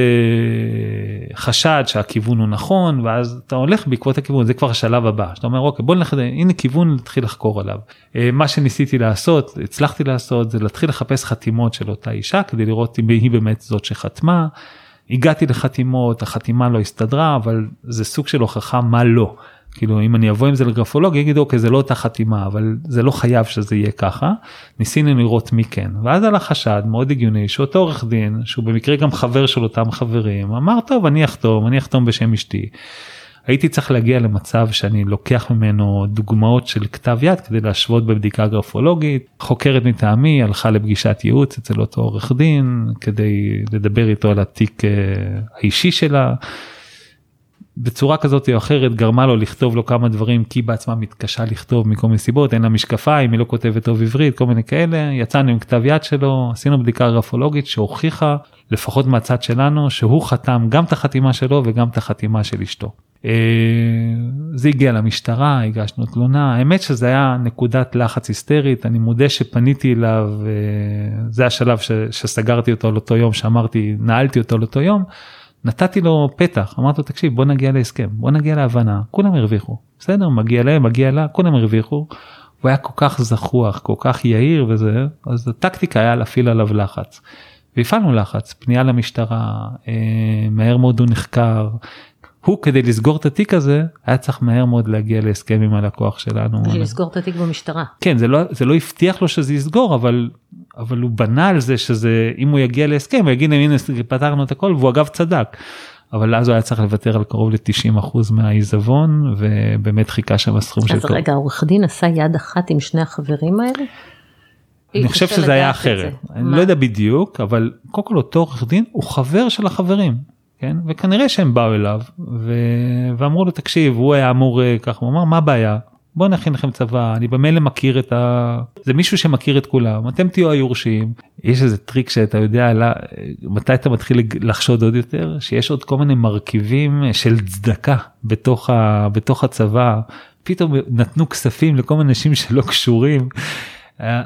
חשד שהכיוון הוא נכון ואז אתה הולך בעקבות הכיוון זה כבר השלב הבא שאתה אומר אוקיי בוא נלך הנה כיוון להתחיל לחקור עליו. אה, מה שניסיתי לעשות הצלחתי לעשות זה להתחיל לחפש חתימות של אותה אישה כדי לראות אם היא באמת זאת שחתמה. הגעתי לחתימות החתימה לא הסתדרה אבל זה סוג של הוכחה מה לא. כאילו אם אני אבוא עם זה לגרפולוג יגידו אוקיי זה לא אותה חתימה אבל זה לא חייב שזה יהיה ככה ניסינו לראות מי כן ואז על החשד מאוד הגיוני שאותו עורך דין שהוא במקרה גם חבר של אותם חברים אמר טוב אני אחתום אני אחתום בשם אשתי. הייתי צריך להגיע למצב שאני לוקח ממנו דוגמאות של כתב יד כדי להשוות בבדיקה גרפולוגית. חוקרת מטעמי הלכה לפגישת ייעוץ אצל אותו עורך דין כדי לדבר איתו על התיק אה, האישי שלה. בצורה כזאת או אחרת גרמה לו לכתוב לו כמה דברים כי בעצמה מתקשה לכתוב מכל מיני סיבות אין לה משקפיים היא לא כותבת טוב עברית כל מיני כאלה יצאנו עם כתב יד שלו עשינו בדיקה גרפולוגית שהוכיחה לפחות מהצד שלנו שהוא חתם גם את החתימה שלו וגם את החתימה של אשתו. אה, זה הגיע למשטרה הגשנו תלונה האמת שזה היה נקודת לחץ היסטרית אני מודה שפניתי אליו אה, זה השלב שסגרתי אותו על אותו יום שאמרתי נעלתי אותו על אותו יום. נתתי לו פתח אמרתי לו תקשיב בוא נגיע להסכם בוא נגיע להבנה כולם הרוויחו בסדר מגיע להם מגיע לה כולם הרוויחו. הוא היה כל כך זחוח כל כך יהיר וזה אז הטקטיקה היה להפעיל עליו לחץ. והפעלנו לחץ פנייה למשטרה אה, מהר מאוד הוא נחקר הוא כדי לסגור את התיק הזה היה צריך מהר מאוד להגיע להסכם עם הלקוח שלנו. לסגור את התיק במשטרה. כן זה לא זה לא הבטיח לו שזה יסגור אבל אבל הוא בנה על זה שזה אם הוא יגיע להסכם הוא יגיד הנה פתרנו את הכל והוא אגב צדק. אבל אז הוא היה צריך לוותר על קרוב ל-90% מהעיזבון ובאמת חיכה שם הסכום של... אז רגע עורך דין עשה יד אחת עם שני החברים האלה? אני חושב שזה היה אחרת, אני לא יודע בדיוק אבל קודם כל אותו עורך דין הוא חבר של החברים כן? וכנראה שהם באו אליו ו... ואמרו לו תקשיב הוא היה אמור אה, ככה הוא אמר מה הבעיה בוא נכין לכם צבא אני במילא מכיר את ה... זה מישהו שמכיר את כולם אתם תהיו היורשים יש איזה טריק שאתה יודע לה... מתי אתה מתחיל לחשוד עוד יותר שיש עוד כל מיני מרכיבים של צדקה בתוך, ה... בתוך הצבא פתאום נתנו כספים לכל מיני אנשים שלא קשורים. אה,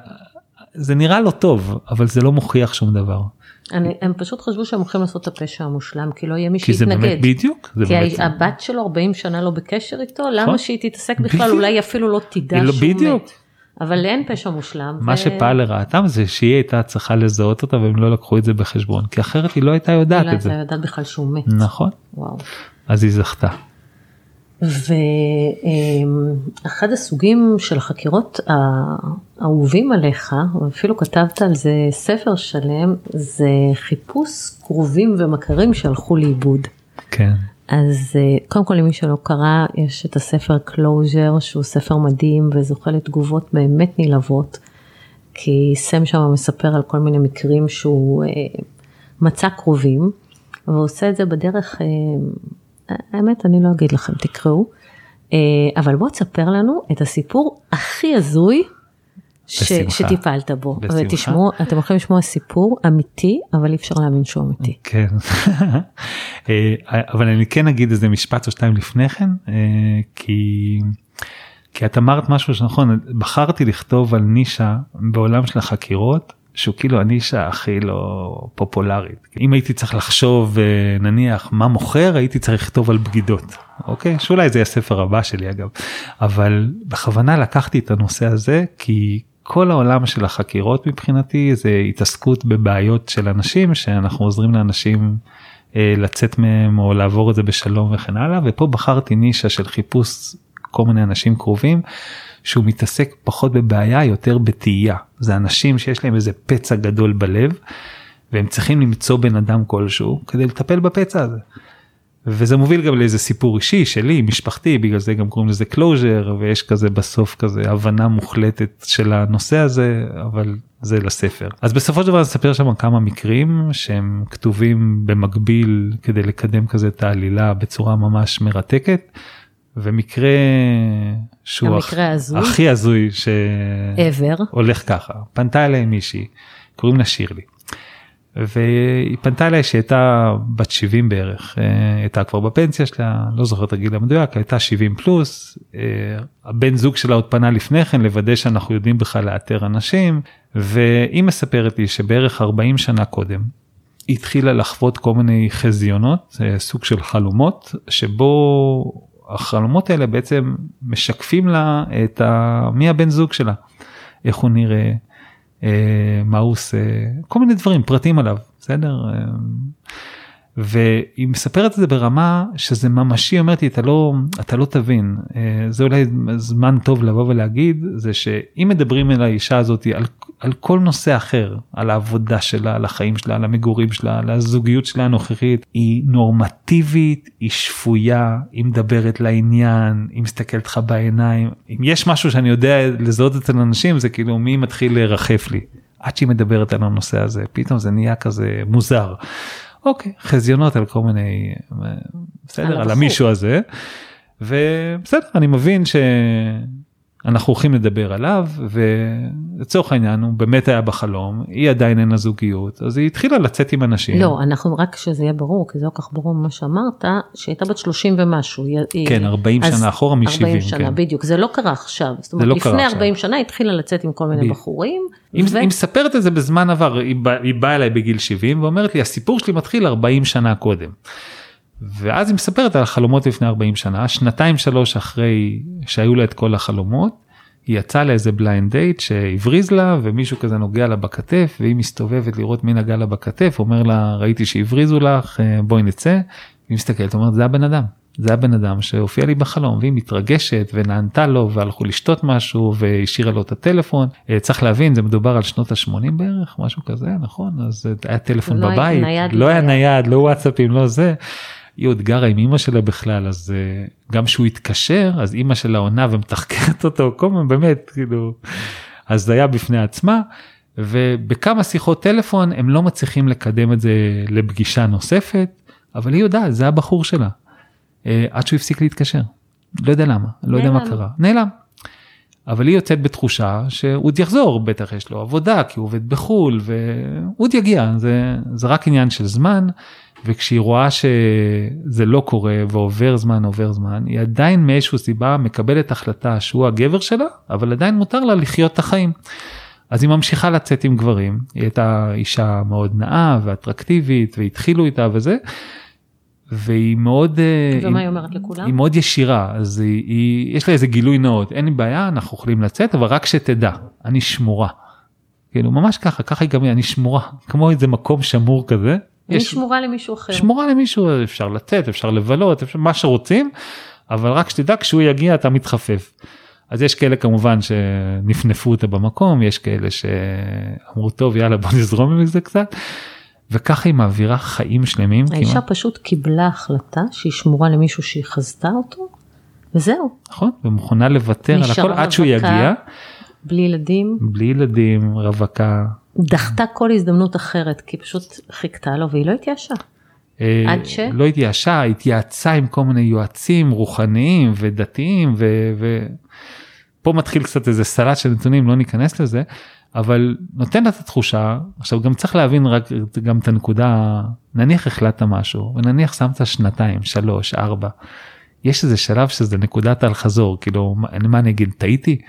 זה נראה לא טוב אבל זה לא מוכיח שום דבר. אני, הם פשוט חשבו שהם הולכים לעשות את הפשע המושלם כי לא יהיה מי שיתנגד. כי זה באמת בדיוק. זה כי באמת הבת שלו 40 שנה לא בקשר איתו למה נכון. שהיא תתעסק בכלל בדיוק. אולי אפילו לא תדע לא, שהוא בדיוק. מת. אבל אין פשע מושלם. מה ו... שפעל לרעתם זה שהיא הייתה צריכה לזהות אותה והם לא לקחו את זה בחשבון כי אחרת היא לא הייתה יודעת את זה. היא לא הייתה יודעת בכלל שהוא מת. נכון. וואו. אז היא זכתה. ואחד הסוגים של החקירות האהובים עליך, ואפילו כתבת על זה ספר שלם, זה חיפוש קרובים ומכרים שהלכו לאיבוד. כן. אז אה, קודם כל למי שלא קרא, יש את הספר closure שהוא ספר מדהים וזוכה לתגובות באמת נלהבות, כי סם שם מספר על כל מיני מקרים שהוא אה, מצא קרובים, והוא עושה את זה בדרך אה, האמת, אני לא אגיד לכם, תקראו. אה, אבל בוא תספר לנו את הסיפור הכי הזוי ש. שטיפלת בו. בשמחה. ותשמעו, אתם יכולים לשמוע סיפור אמיתי, אבל אי אפשר להאמין שהוא אמיתי. כן, אה, אבל אני כן אגיד איזה משפט או שתיים לפני כן, אה, כי, כי את אמרת משהו שנכון, בחרתי לכתוב על נישה בעולם של החקירות, שהוא כאילו הנישה הכי לא פופולרית. אם הייתי צריך לחשוב אה, נניח מה מוכר, הייתי צריך לכתוב על בגידות, אוקיי? שאולי זה הספר הבא שלי אגב, אבל בכוונה לקחתי את הנושא הזה כי כל העולם של החקירות מבחינתי זה התעסקות בבעיות של אנשים שאנחנו עוזרים לאנשים אה, לצאת מהם או לעבור את זה בשלום וכן הלאה ופה בחרתי נישה של חיפוש כל מיני אנשים קרובים שהוא מתעסק פחות בבעיה יותר בתהייה זה אנשים שיש להם איזה פצע גדול בלב והם צריכים למצוא בן אדם כלשהו כדי לטפל בפצע הזה. וזה מוביל גם לאיזה סיפור אישי שלי משפחתי בגלל זה גם קוראים לזה closure ויש כזה בסוף כזה הבנה מוחלטת של הנושא הזה אבל זה לספר אז בסופו של דבר נספר שם כמה מקרים שהם כתובים במקביל כדי לקדם כזה את העלילה בצורה ממש מרתקת ומקרה שהוא המקרה הזוי? הכי הזוי. שהולך ככה פנתה אליי מישהי קוראים לה שירלי. והיא פנתה אליי שהייתה בת 70 בערך, אה, הייתה כבר בפנסיה שלה, לא זוכר את הגיל המדויק, הייתה 70 פלוס, אה, הבן זוג שלה עוד פנה לפני כן לוודא שאנחנו יודעים בכלל לאתר אנשים, והיא מספרת לי שבערך 40 שנה קודם, היא התחילה לחוות כל מיני חזיונות, אה, סוג של חלומות, שבו החלומות האלה בעצם משקפים לה את ה... מי הבן זוג שלה, איך הוא נראה, אה, מה הוא עושה, כל מיני דברים, פרטים עליו, בסדר? אה, והיא מספרת את זה ברמה שזה ממשי, אומרת לי, אתה לא, אתה לא תבין, אה, זה אולי זמן טוב לבוא ולהגיד, זה שאם מדברים על האישה הזאת על, על כל נושא אחר, על העבודה שלה, על החיים שלה, על המגורים שלה, על הזוגיות שלה הנוכחית, היא נורמטיבית, היא שפויה, היא מדברת לעניין, היא מסתכלת לך בעיניים. אם יש משהו שאני יודע לזהות אצל אנשים, זה כאילו מי מתחיל לרחף לי. עד שהיא מדברת על הנושא הזה, פתאום זה נהיה כזה מוזר. אוקיי, חזיונות על כל מיני, אה, בסדר, על, הבחור. המישהו הזה. ובסדר, אני מבין שאנחנו הולכים לדבר עליו, ולצורך העניין הוא באמת היה בחלום, היא עדיין אין לה זוגיות, אז היא התחילה לצאת עם אנשים. לא, אנחנו רק שזה יהיה ברור, כי זה לא כל כך ברור ממה שאמרת, שהייתה בת 30 ומשהו. כן, 40 אז שנה אחורה מ-70, 40 שנה, כן. בדיוק, זה לא קרה עכשיו. זאת אומרת, לא קרה לפני עכשיו. 40 שנה היא התחילה לצאת עם כל מיני ב- בחורים. היא ו- היא מספרת את זה בזמן עבר, היא באה היא באה אליי בגיל 70 ואומרת לי הסיפור שלי מתחיל 40 שנה קודם. ואז היא מספרת על החלומות לפני 40 שנה, שנתיים שלוש אחרי שהיו לה את כל החלומות, היא יצאה לאיזה blind date שהבריז לה ומישהו כזה נוגע לה בכתף והיא מסתובבת לראות מי נגע לה בכתף, אומר לה ראיתי שהבריזו לך אה, בואי נצא, היא מסתכלת אומרת זה הבן אדם. זה הבן אדם שהופיע לי בחלום והיא מתרגשת ונענתה לו והלכו לשתות משהו והשאירה לו את הטלפון. אה, צריך להבין זה מדובר על שנות ה-80 בערך משהו כזה נכון אז אה, היה טלפון לא היה בבית נייד, לא היה היה. נייד לא וואטסאפים לא זה. היא עוד גרה עם אמא שלה בכלל אז אה, גם שהוא התקשר אז אמא שלה עונה ומתחקרת אותו כל הזמן באמת כאילו אז זה היה בפני עצמה. ובכמה שיחות טלפון הם לא מצליחים לקדם את זה לפגישה נוספת אבל היא יודעת זה הבחור שלה. אה, עד שהוא הפסיק להתקשר. לא יודע למה, לא יודע מה. קרה. נעלם. אבל היא יוצאת בתחושה שהוא עוד יחזור, בטח יש לו עבודה כי הוא עובד בחו"ל והוא עוד יגיע, זה, זה רק עניין של זמן. וכשהיא רואה שזה לא קורה ועובר זמן עובר זמן, היא עדיין מאיזשהו סיבה מקבלת החלטה שהוא הגבר שלה, אבל עדיין מותר לה לחיות את החיים. אז היא ממשיכה לצאת עם גברים, היא הייתה אישה מאוד נאה ואטרקטיבית והתחילו איתה וזה. והיא מאוד, אה, ומה היא אומרת לכולם? היא מאוד ישירה, אז היא, היא, יש לה איזה גילוי נאות, אין לי בעיה, אנחנו יכולים לצאת, אבל רק שתדע, אני שמורה. כאילו ממש ככה, ככה היא גם, אני שמורה, כמו איזה מקום שמור כזה. יש- שמורה למישהו אחר. שמורה למישהו, אפשר לצאת, אפשר לבלות, אפשר, מה שרוצים, אבל רק שתדע, כשהוא יגיע אתה מתחפף. אז יש כאלה כמובן שנפנפו אותה במקום, יש כאלה שאמרו טוב יאללה בוא נזרום עם זה קצת, וככה היא מעבירה חיים שלמים. האישה כמעט, פשוט קיבלה החלטה שהיא שמורה למישהו שהיא חזתה אותו, וזהו, נכון, ומוכנה לוותר על הכל עד שהוא. יגיע, בלי ילדים, בלי ילדים, רווקה. דחתה כל הזדמנות אחרת, כי פשוט חיכתה לו והיא לא התייאשה. אה, עד ש? לא התייאשה, התייעצה עם כל מיני יועצים רוחניים ודתיים ו... ו... פה מתחיל קצת איזה סלט של נתונים לא ניכנס לזה אבל נותן את התחושה עכשיו גם צריך להבין רק גם את הנקודה נניח החלטת משהו ונניח שמת שנתיים שלוש ארבע. יש איזה שלב שזה נקודת אל חזור כאילו מה, מה אני אגיד טעיתי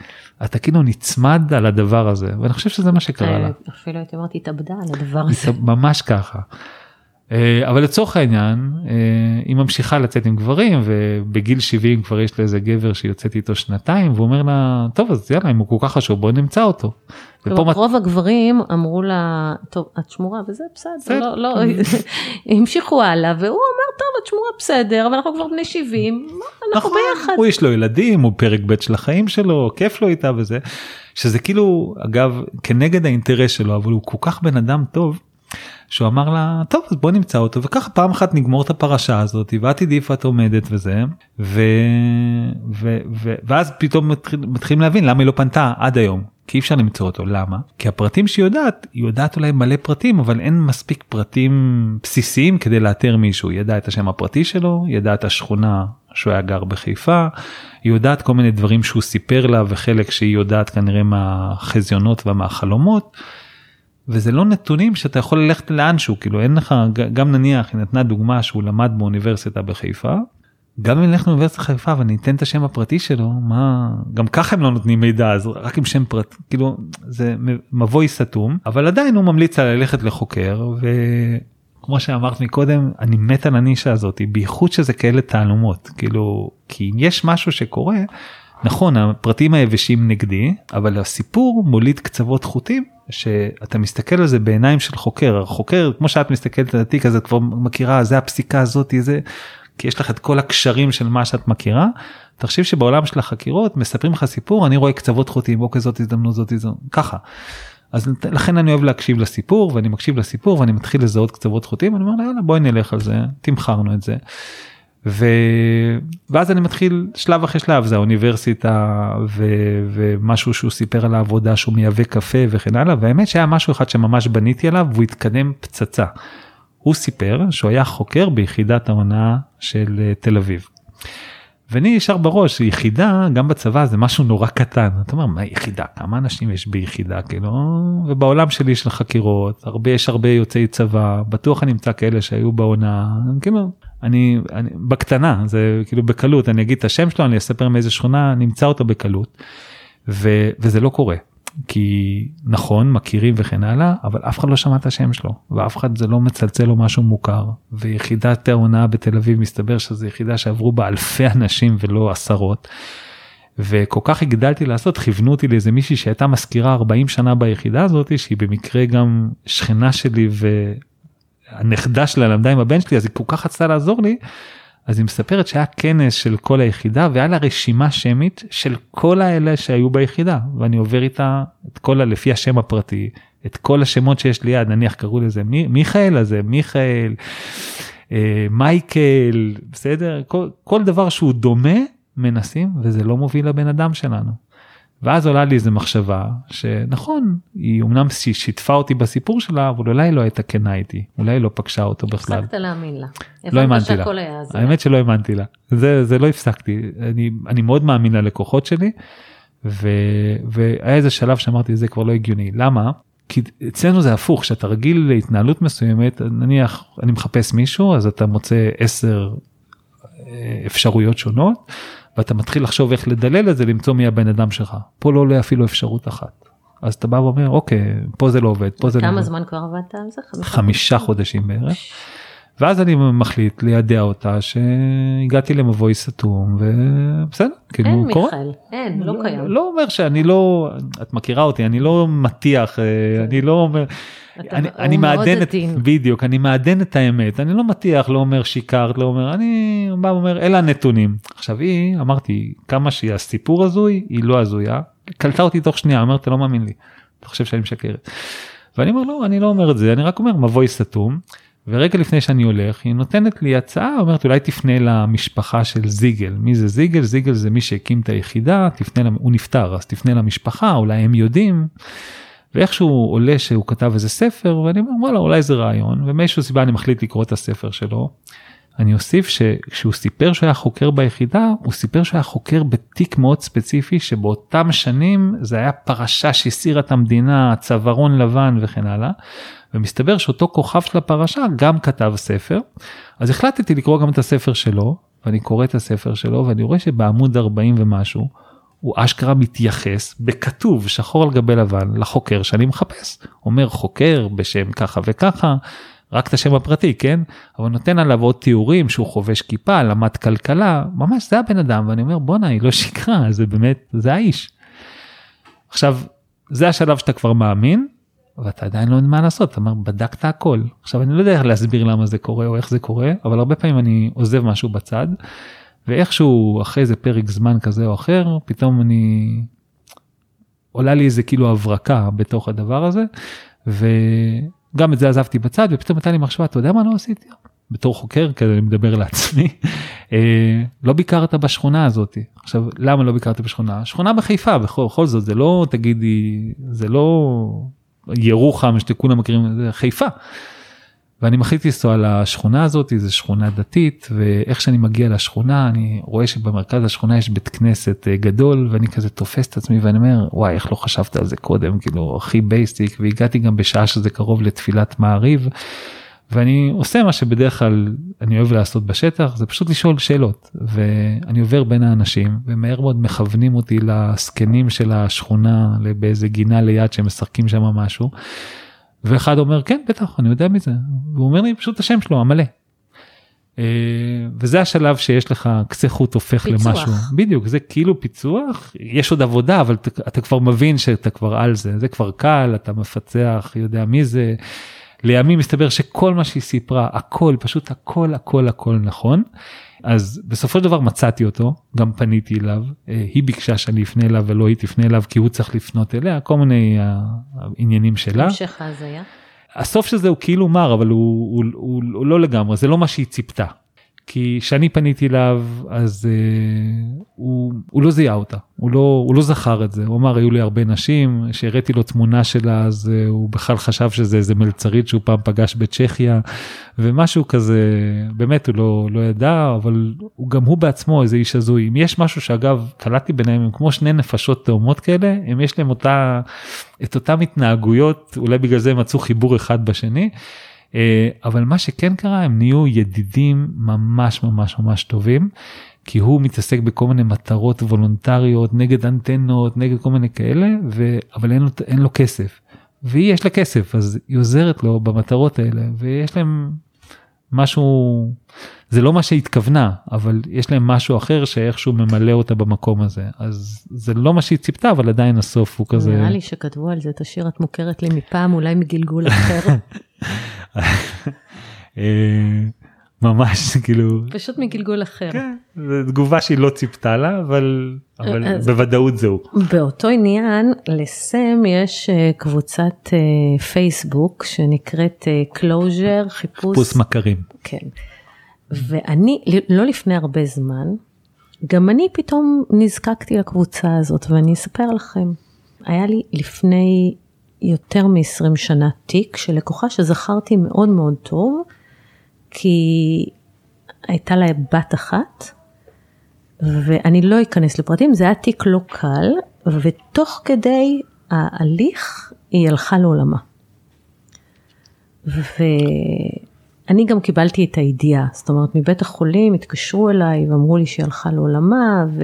אתה כאילו נצמד על הדבר הזה ואני חושב שזה מה שקרה לה. אפילו הייתי אומרת התאבדה על הדבר הזה. ממש ככה. אה, אבל לצורך העניין אה, היא ממשיכה לצאת עם גברים ובגיל 70 כבר יש לה איזה גבר שיוצאת איתו שנתיים והוא אומר לה טוב אז יאללה אם הוא כל כך חשוב בוא נמצא אותו. רוב הגברים אמרו לה טוב את שמורה וזה בסדר לא, לא, המשיכו הלאה והוא אומר טוב את שמורה בסדר אבל אנחנו כבר בני 70 אנחנו נכון, ביחד. הוא יש לו ילדים הוא פרק ב' של החיים שלו כיף לו איתה וזה שזה כאילו אגב כנגד האינטרס שלו אבל הוא כל כך בן אדם טוב. שהוא אמר לה טוב אז בוא נמצא אותו וככה פעם אחת נגמור את הפרשה הזאת ואת תדעי איפה את עומדת וזה ו... ו... ו... ואז פתאום מתחיל... מתחילים להבין למה היא לא פנתה עד היום כי אי אפשר למצוא אותו. למה? כי הפרטים שהיא יודעת היא יודעת אולי מלא פרטים אבל אין מספיק פרטים בסיסיים כדי לאתר מישהו. ידעה את השם הפרטי שלו ידעה את השכונה שהוא היה גר בחיפה היא יודעת כל מיני דברים שהוא סיפר לה וחלק שהיא יודעת כנראה מהחזיונות ומהחלומות. וזה לא נתונים שאתה יכול ללכת לאנשהו כאילו אין לך גם נניח היא נתנה דוגמה שהוא למד באוניברסיטה בחיפה. גם אם נלך לאוניברסיטת חיפה ואני אתן את השם הפרטי שלו מה גם ככה הם לא נותנים מידע אז רק עם שם פרט כאילו זה מבוי סתום אבל עדיין הוא ממליץ על ללכת לחוקר וכמו שאמרת מקודם אני מת על הנישה הזאת בייחוד שזה כאלה תעלומות כאילו כי אם יש משהו שקורה נכון הפרטים היבשים נגדי אבל הסיפור מוליד קצוות חוטים שאתה מסתכל על זה בעיניים של חוקר חוקר כמו שאת מסתכלת על התיק הזה כבר מכירה זה הפסיקה הזאת זה כי יש לך את כל הקשרים של מה שאת מכירה. תחשיב שבעולם של החקירות מספרים לך סיפור אני רואה קצוות חוטים אוקיי זאת הזדמנות זאת הזדמנות ככה. אז לכן אני אוהב להקשיב לסיפור ואני מקשיב לסיפור ואני מתחיל לזהות קצוות חוטים אני אומר יאללה בואי נלך על זה תמכרנו את זה. ו... ואז אני מתחיל שלב אחרי שלב זה האוניברסיטה ו... ומשהו שהוא סיפר על העבודה שהוא מייבא קפה וכן הלאה והאמת שהיה משהו אחד שממש בניתי עליו והוא התקדם פצצה. הוא סיפר שהוא היה חוקר ביחידת ההונאה של אה, תל אביב. ואני נשאר בראש יחידה גם בצבא זה משהו נורא קטן אתה אומר מה יחידה כמה אנשים יש ביחידה כאילו ובעולם שלי של חקירות הרבה יש הרבה יוצאי צבא בטוח אני אמצא כאלה שהיו בעונה כאילו אני, אני בקטנה זה כאילו בקלות אני אגיד את השם שלו אני אספר מאיזה שכונה נמצא אותו בקלות ו, וזה לא קורה כי נכון מכירים וכן הלאה אבל אף אחד לא שמע את השם שלו ואף אחד זה לא מצלצל לו משהו מוכר ויחידת ההונאה בתל אביב מסתבר שזו יחידה שעברו בה אלפי אנשים ולא עשרות. וכל כך הגדלתי לעשות כיוונו אותי לאיזה מישהי שהייתה מזכירה 40 שנה ביחידה הזאת שהיא במקרה גם שכנה שלי והנכדה שלה למדה עם הבן שלי אז היא כל כך רצתה לעזור לי אז היא מספרת שהיה כנס של כל היחידה והיה לה רשימה שמית של כל האלה שהיו ביחידה ואני עובר איתה את כל לפי השם הפרטי את כל השמות שיש ליד נניח קראו לזה מי, מיכאל הזה מיכאל אה, מייקל בסדר כל, כל דבר שהוא דומה מנסים וזה לא מוביל לבן אדם שלנו. ואז עולה לי איזה מחשבה שנכון היא אמנם שיתפה אותי בסיפור שלה אבל אולי לא הייתה כנה איתי אולי לא פגשה אותו בכלל. הפסקת להאמין לה. לא האמנתי לה. האמת שלא האמנתי לה. זה, זה לא הפסקתי אני, אני מאוד מאמין ללקוחות שלי ו, והיה איזה שלב שאמרתי זה כבר לא הגיוני למה כי אצלנו זה הפוך שאתה רגיל להתנהלות מסוימת נניח אני מחפש מישהו אז אתה מוצא 10 אה, אפשרויות שונות. ואתה מתחיל לחשוב איך לדלל את זה למצוא מי הבן אדם שלך פה לא עולה אפילו אפשרות אחת. אז אתה בא ואומר אוקיי פה זה לא עובד פה זה לא עובד. כמה זמן כבר עבדת על זה? חמישה חודשים בערך. ואז אני מחליט לידע אותה שהגעתי למבוי סתום ובסדר כאילו אין מיכאל אין לא, לא קיים לא אומר שאני לא את מכירה אותי אני לא מטיח אה, אני לא אומר אני, אני מעדן את בדיוק אני מעדן את האמת אני לא מטיח לא אומר שיקרת לא אומר אני בא ואומר אלה הנתונים עכשיו היא אמרתי כמה שהיא הסיפור הזוי היא לא הזויה קלטה אותי תוך שנייה אומרת אתה לא מאמין לי אתה חושב שאני משקרת. ואני אומר לא אני לא אומר את זה אני רק אומר מבוי סתום. ורגע לפני שאני הולך היא נותנת לי הצעה אומרת אולי תפנה למשפחה של זיגל מי זה זיגל זיגל זה מי שהקים את היחידה תפנה הוא נפטר אז תפנה למשפחה אולי הם יודעים. ואיכשהו עולה שהוא כתב איזה ספר ואני אומר וואלה אולי זה רעיון ומאיזשהו סיבה אני מחליט לקרוא את הספר שלו. אני אוסיף שכשהוא סיפר שהוא היה חוקר ביחידה, הוא סיפר שהוא היה חוקר בתיק מאוד ספציפי שבאותם שנים זה היה פרשה שהסירה את המדינה, צווארון לבן וכן הלאה. ומסתבר שאותו כוכב של הפרשה גם כתב ספר. אז החלטתי לקרוא גם את הספר שלו, ואני קורא את הספר שלו ואני רואה שבעמוד 40 ומשהו, הוא אשכרה מתייחס בכתוב שחור על גבי לבן לחוקר שאני מחפש. אומר חוקר בשם ככה וככה, רק את השם הפרטי, כן? אבל נותן עליו עוד תיאורים שהוא חובש כיפה, למד כלכלה, ממש זה הבן אדם, ואני אומר בואנה היא לא שיקרה, זה באמת, זה האיש. עכשיו, זה השלב שאתה כבר מאמין, ואתה עדיין לא יודע מה לעשות, אתה אומר בדקת הכל. עכשיו אני לא יודע איך להסביר למה זה קורה או איך זה קורה, אבל הרבה פעמים אני עוזב משהו בצד, ואיכשהו אחרי איזה פרק זמן כזה או אחר, פתאום אני... עולה לי איזה כאילו הברקה בתוך הדבר הזה, וגם את זה עזבתי בצד, ופתאום הייתה לי מחשבה, אתה יודע מה לא עשיתי? בתור חוקר, כזה אני מדבר לעצמי, אה, לא ביקרת בשכונה הזאת. עכשיו, למה לא ביקרת בשכונה? שכונה בחיפה, בכל, בכל זאת, זה לא, תגידי, זה לא ירוחם שכולם מכירים, זה חיפה. ואני מחליט לנסוע לשכונה הזאת, זו שכונה דתית, ואיך שאני מגיע לשכונה, אני רואה שבמרכז השכונה יש בית כנסת אה, גדול, ואני כזה תופס את עצמי ואני אומר, וואי, איך לא חשבת על זה קודם, כאילו, הכי basic, והגעתי גם בשעה שזה קרוב לתפילת מעריב, ואני עושה מה שבדרך כלל אני אוהב לעשות בשטח, זה פשוט לשאול שאלות, ואני עובר בין האנשים, ומהר מאוד מכוונים אותי לזקנים של השכונה, באיזה גינה ליד שהם משחקים שם משהו. ואחד אומר כן בטח אני יודע מזה הוא אומר לי פשוט השם שלו המלא. אה, וזה השלב שיש לך קצה חוט הופך פיצוח. למשהו בדיוק זה כאילו פיצוח יש עוד עבודה אבל אתה, אתה כבר מבין שאתה כבר על זה זה כבר קל אתה מפצח יודע מי זה. לימים מסתבר שכל מה שהיא סיפרה הכל פשוט הכל הכל הכל נכון. אז בסופו של דבר מצאתי אותו, גם פניתי אליו, אה, היא ביקשה שאני אפנה אליו ולא היא תפנה אליו כי הוא צריך לפנות אליה, כל מיני אה, עניינים שלה. המשך ההזיה. הסוף של זה הוא כאילו מר אבל הוא, הוא, הוא, הוא לא לגמרי, זה לא מה שהיא ציפתה. כי כשאני פניתי אליו אז uh, הוא, הוא לא זיהה אותה, הוא לא, הוא לא זכר את זה, הוא אמר היו לי הרבה נשים, שהראיתי לו תמונה שלה אז uh, הוא בכלל חשב שזה איזה מלצרית שהוא פעם פגש בצ'כיה ומשהו כזה, באמת הוא לא, לא ידע, אבל הוא, גם הוא בעצמו איזה איש הזוי. אם יש משהו שאגב קלטתי ביניהם הם כמו שני נפשות תאומות כאלה, הם יש להם אותה, את אותם התנהגויות, אולי בגלל זה הם מצאו חיבור אחד בשני. אה, אבל מה שכן קרה הם נהיו ידידים ממש ממש ממש טובים. כי הוא מתעסק בכל מיני מטרות וולונטריות נגד אנטנות נגד כל מיני כאלה ו... אבל אין לו, אין לו כסף. והיא יש לה כסף אז היא עוזרת לו במטרות האלה ויש להם משהו זה לא מה שהתכוונה אבל יש להם משהו אחר שאיכשהו ממלא אותה במקום הזה אז זה לא מה שהיא ציפתה אבל עדיין הסוף הוא כזה. נראה לי שכתבו על זה את השיר את מוכרת לי מפעם אולי מגלגול אחר. אה, ממש כאילו פשוט מגלגול אחר. כן, זו תגובה שהיא לא ציפתה לה אבל, אבל אז, בוודאות זהו. באותו עניין לסם יש אה, קבוצת אה, פייסבוק שנקראת closure חיפוש. חיפוש מכרים. כן. ואני לא לפני הרבה זמן גם אני פתאום נזקקתי לקבוצה הזאת ואני אספר לכם. היה לי לפני יותר מ-20 שנה תיק של לקוחה שזכרתי מאוד מאוד טוב, כי הייתה לה בת אחת, ואני לא אכנס לפרטים, זה היה תיק לא קל, ותוך כדי ההליך היא הלכה לעולמה. ואני גם קיבלתי את הידיעה, זאת אומרת מבית החולים התקשרו אליי ואמרו לי שהיא הלכה לעולמה, ו...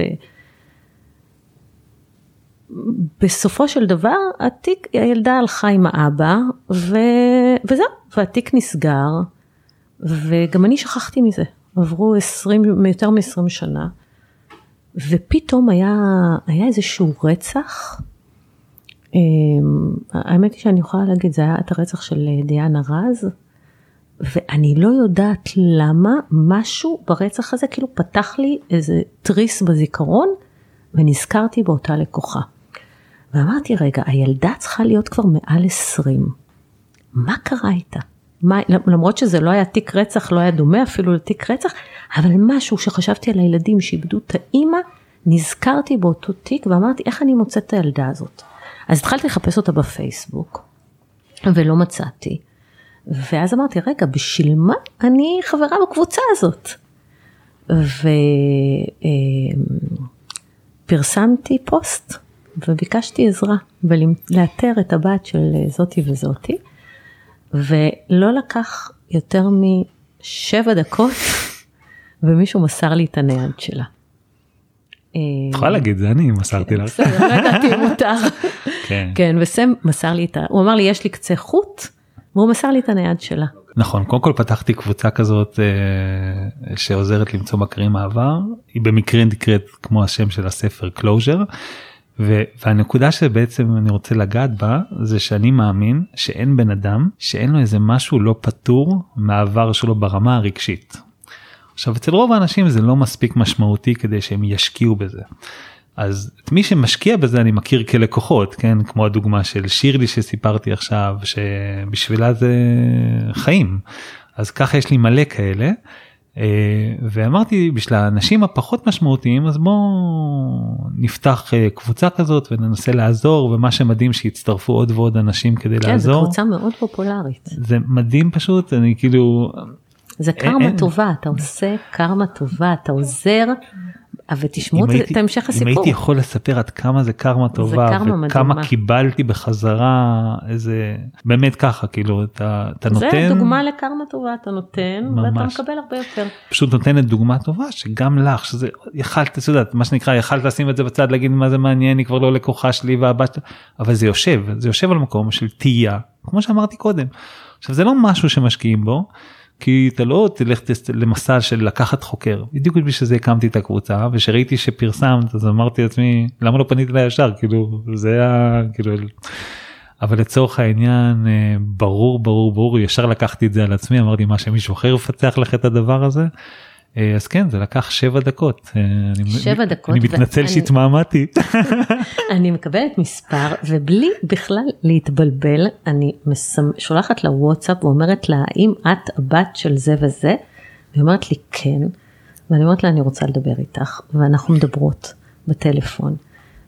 בסופו של דבר התיק, הילדה הלכה עם האבא ו... וזהו, והתיק נסגר וגם אני שכחתי מזה, עברו 20, יותר מ-20 שנה ופתאום היה, היה איזשהו רצח, אמ, האמת היא שאני יכולה להגיד, זה היה את הרצח של דיאנה רז ואני לא יודעת למה משהו ברצח הזה כאילו פתח לי איזה תריס בזיכרון ונזכרתי באותה לקוחה. ואמרתי, רגע, הילדה צריכה להיות כבר מעל 20. מה קרה איתה? מה, למרות שזה לא היה תיק רצח, לא היה דומה אפילו לתיק רצח, אבל משהו שחשבתי על הילדים שאיבדו את האימא, נזכרתי באותו תיק ואמרתי, איך אני מוצאת את הילדה הזאת? אז התחלתי לחפש אותה בפייסבוק, ולא מצאתי. ואז אמרתי, רגע, בשביל מה אני חברה בקבוצה הזאת? ופרסמתי פוסט וביקשתי עזרה ולאתר את הבת של זאתי וזאתי, ולא לקח יותר משבע דקות ומישהו מסר לי את הנייד שלה. את יכולה להגיד זה אני מסרתי לך. בסדר, לא ידעתי אם מותר. כן. כן, וסם מסר לי את ה... הוא אמר לי, יש לי קצה חוט, והוא מסר לי את הנייד שלה. נכון קודם כל פתחתי קבוצה כזאת אה, שעוזרת למצוא מכרים מעבר היא במקרה נקראת כמו השם של הספר closure והנקודה שבעצם אני רוצה לגעת בה זה שאני מאמין שאין בן אדם שאין לו איזה משהו לא פתור מהעבר שלו ברמה הרגשית. עכשיו אצל רוב האנשים זה לא מספיק משמעותי כדי שהם ישקיעו בזה. אז את מי שמשקיע בזה אני מכיר כלקוחות כן כמו הדוגמה של שירלי שסיפרתי עכשיו שבשבילה זה חיים אז ככה יש לי מלא כאלה ואמרתי בשביל האנשים הפחות משמעותיים אז בואו נפתח אה, קבוצה כזאת וננסה לעזור ומה שמדהים שיצטרפו עוד ועוד אנשים כדי כן, לעזור. זו קבוצה מאוד פופולרית. זה מדהים פשוט אני כאילו זה אין- קרמה אין- טובה, אתה עושה קרמה טובה, אתה עוזר, ותשמעו אם את- הייתי- המשך אם הסיפור. הייתי יכול לספר עד כמה זה קרמה טובה קרמה וכמה מדהימה. קיבלתי בחזרה איזה באמת ככה כאילו אתה, אתה זה נותן דוגמה לקרמה טובה, אתה נותן, ואתה ממש. מקבל הרבה יותר. פשוט נותנת דוגמה טובה שגם לך שזה יכלת את יודעת מה שנקרא יכלת לשים את זה בצד להגיד מה זה מעניין היא כבר לא לקוחה שלי והבת שלה", אבל זה יושב זה יושב על מקום של תהייה כמו שאמרתי קודם. עכשיו זה לא משהו שמשקיעים בו. כי אתה לא תלך למסע של לקחת חוקר בדיוק בשביל זה הקמתי את הקבוצה ושראיתי שפרסמת אז אמרתי לעצמי למה לא פנית אליי ישר כאילו זה היה כאילו אבל לצורך העניין אה, ברור ברור ברור ישר לקחתי את זה על עצמי אמרתי מה שמישהו אחר יפצח לך את הדבר הזה. אה, אז כן זה לקח שבע דקות. אה, אני- שבע דקות, אני מתנצל ואני- שהתמהמהתי. אני מקבלת מספר, ובלי בכלל להתבלבל, אני מסמ... שולחת לה וואטסאפ ואומרת לה, האם את הבת של זה וזה? והיא אומרת לי, כן. ואני אומרת לה, אני רוצה לדבר איתך, ואנחנו מדברות בטלפון.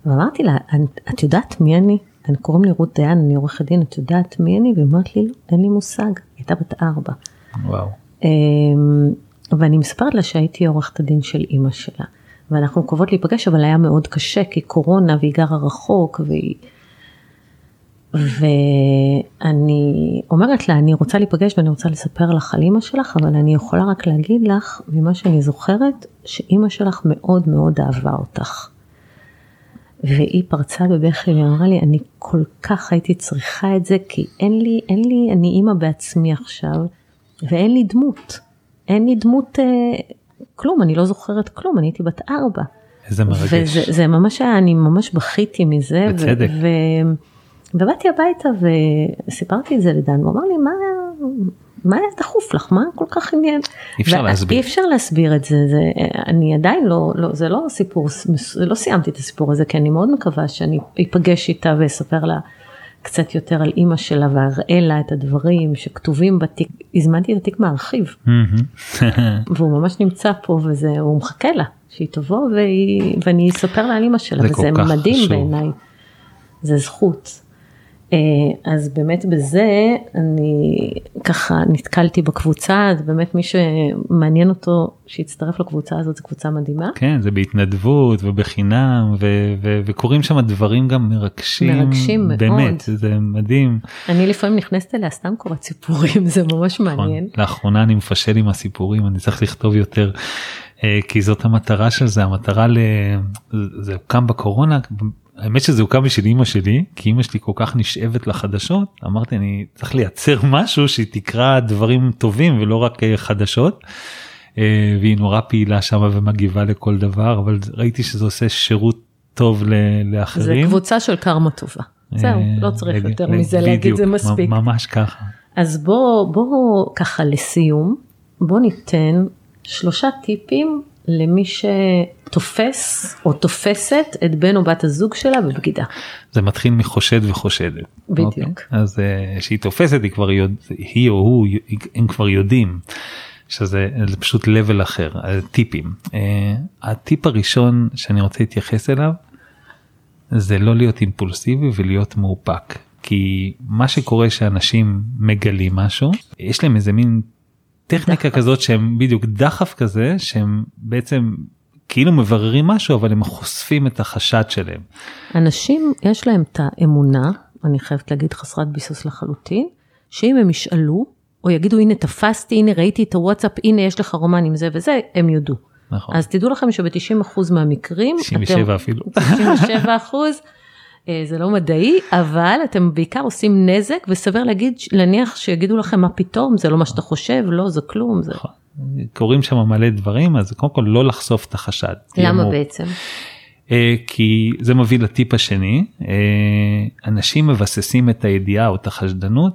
ואמרתי לה, "את- את יודעת מי אני? אני קוראים לי רות דיין, אני עורכת דין, את יודעת מי אני? והיא אומרת לי, לא, אין לי מושג. היא הייתה בת ארבע. וואו. ואני מספרת לה שהייתי עורכת הדין של אימא שלה. ואנחנו מקוות להיפגש, אבל היה מאוד קשה, כי קורונה והיא גרה רחוק, והיא... ואני אומרת לה, אני רוצה להיפגש ואני רוצה לספר לך על אימא שלך, אבל אני יכולה רק להגיד לך, ממה שאני זוכרת, שאימא שלך מאוד מאוד אהבה אותך. והיא פרצה בבכי והיא אמרה לי, אני כל כך הייתי צריכה את זה, כי אין לי, אין לי, אני אימא בעצמי עכשיו, ואין לי דמות. אין לי דמות, אה, כלום, אני לא זוכרת כלום, אני הייתי בת ארבע. איזה מרגש. וזה זה ממש היה, אני ממש בכיתי מזה. ו- בצדק. ו- ובאתי הביתה וסיפרתי את זה לדן, הוא אמר לי, מה, מה היה דחוף לך? מה כל כך עניין? אי אפשר ו- להסביר. אי אפשר להסביר את זה, זה אני עדיין לא, לא, זה לא סיפור, לא סיימתי את הסיפור הזה, כי אני מאוד מקווה שאני אפגש איתה ואספר לה קצת יותר על אימא שלה ואראה לה את הדברים שכתובים בתיק, הזמנתי את התיק מהארכיב. והוא ממש נמצא פה וזה, הוא מחכה לה, שהיא תבוא והיא, ואני אספר לה על אימא שלה, זה וזה מדהים. בעיניי, זה זכות. אה, אז באמת בזה אני ככה נתקלתי בקבוצה, אז באמת מי שמעניין אותו שיצטרף לקבוצה הזאת, זו קבוצה מדהימה. כן זה בהתנדבות ובחינם ו- ו- וקורים שם דברים גם מרגשים. מרגשים מאוד. באמת זה מדהים. אני לפעמים נכנסת אליה סתם קוראת סיפורים, זה ממש נכון. מעניין. לאחרונה אני מפשל עם הסיפורים אני צריך לכתוב יותר אה, כי זאת המטרה של זה המטרה ל... זה הוקם בקורונה האמת שזה הוקם בשביל אמא שלי כי אמא שלי כל כך נשאבת לחדשות אמרתי אני צריך לייצר משהו שהיא תקרא דברים טובים ולא רק אה, חדשות. אה, והיא נורא פעילה שם ומגיבה לכל דבר אבל ראיתי שזה עושה שירות טוב ל- זה לאחרים. קבוצה של קרמה טובה. זהו, אה, לא צריך יותר מזה להגיד, זה מספיק. ממש ככה. אז בוא, בוא ככה לסיום, בוא ניתן שלושה טיפים למי שתופס או תופסת את בן או בת הזוג שלה בבגידה. זה מתחיל מחושד וחושדת. בדיוק. אוקיי? אז uh, שהיא תופסת היא כבר יודע, היא או הוא הם כבר יודעים שזה זה פשוט level אחר אה, טיפים. Uh, הטיפ הראשון שאני רוצה להתייחס אליו זה לא להיות אימפולסיבי ולהיות מאופק. כי מה שקורה שאנשים מגלים משהו, יש להם איזה מין טכניקה דחף. כזאת שהם בדיוק דחף כזה שהם בעצם כאילו מבררים משהו אבל הם חושפים את החשד שלהם. אנשים, יש להם את האמונה, אני חייבת להגיד חסרת ביסוס לחלוטין, שאם הם ישאלו, או יגידו, הנה תפסתי, הנה ראיתי את הוואטסאפ, הנה יש לך רומן עם זה וזה, הם יודו. נכון. אז תדעו לכם שב-90% מהמקרים, 97 אפילו. 97 אחוז, אה, זה לא מדעי, אבל אתם בעיקר עושים נזק, וסביר להגיד, להניח שיגידו לכם מה פתאום, זה לא מה שאתה חושב, לא, זה כלום, זה... קורים שם מלא דברים אז קודם כל לא לחשוף את החשד. למה מאופ- בעצם? אה, כי זה מביא לטיפ השני אה, אנשים מבססים את הידיעה או את החשדנות.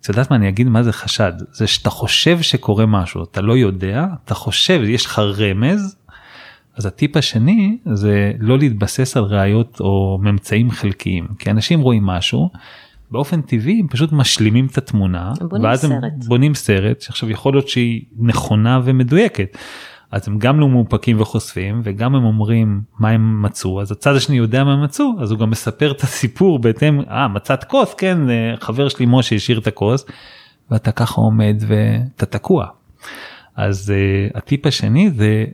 את יודעת מה אני אגיד מה זה חשד זה שאתה חושב שקורה משהו אתה לא יודע אתה חושב יש לך רמז. אז הטיפ השני זה לא להתבסס על ראיות או ממצאים חלקיים כי אנשים רואים משהו. באופן טבעי הם פשוט משלימים את התמונה הם בונים ואז הם סרט. בונים סרט שעכשיו יכול להיות שהיא נכונה ומדויקת. אז הם גם לא מאופקים וחושפים וגם הם אומרים מה הם מצאו אז הצד השני יודע מה הם מצאו אז הוא גם מספר את הסיפור בהתאם אה מצאת כוס כן אה, חבר שלי משה השאיר את הכוס ואתה ככה עומד ואתה תקוע. אז uh, הטיפ השני זה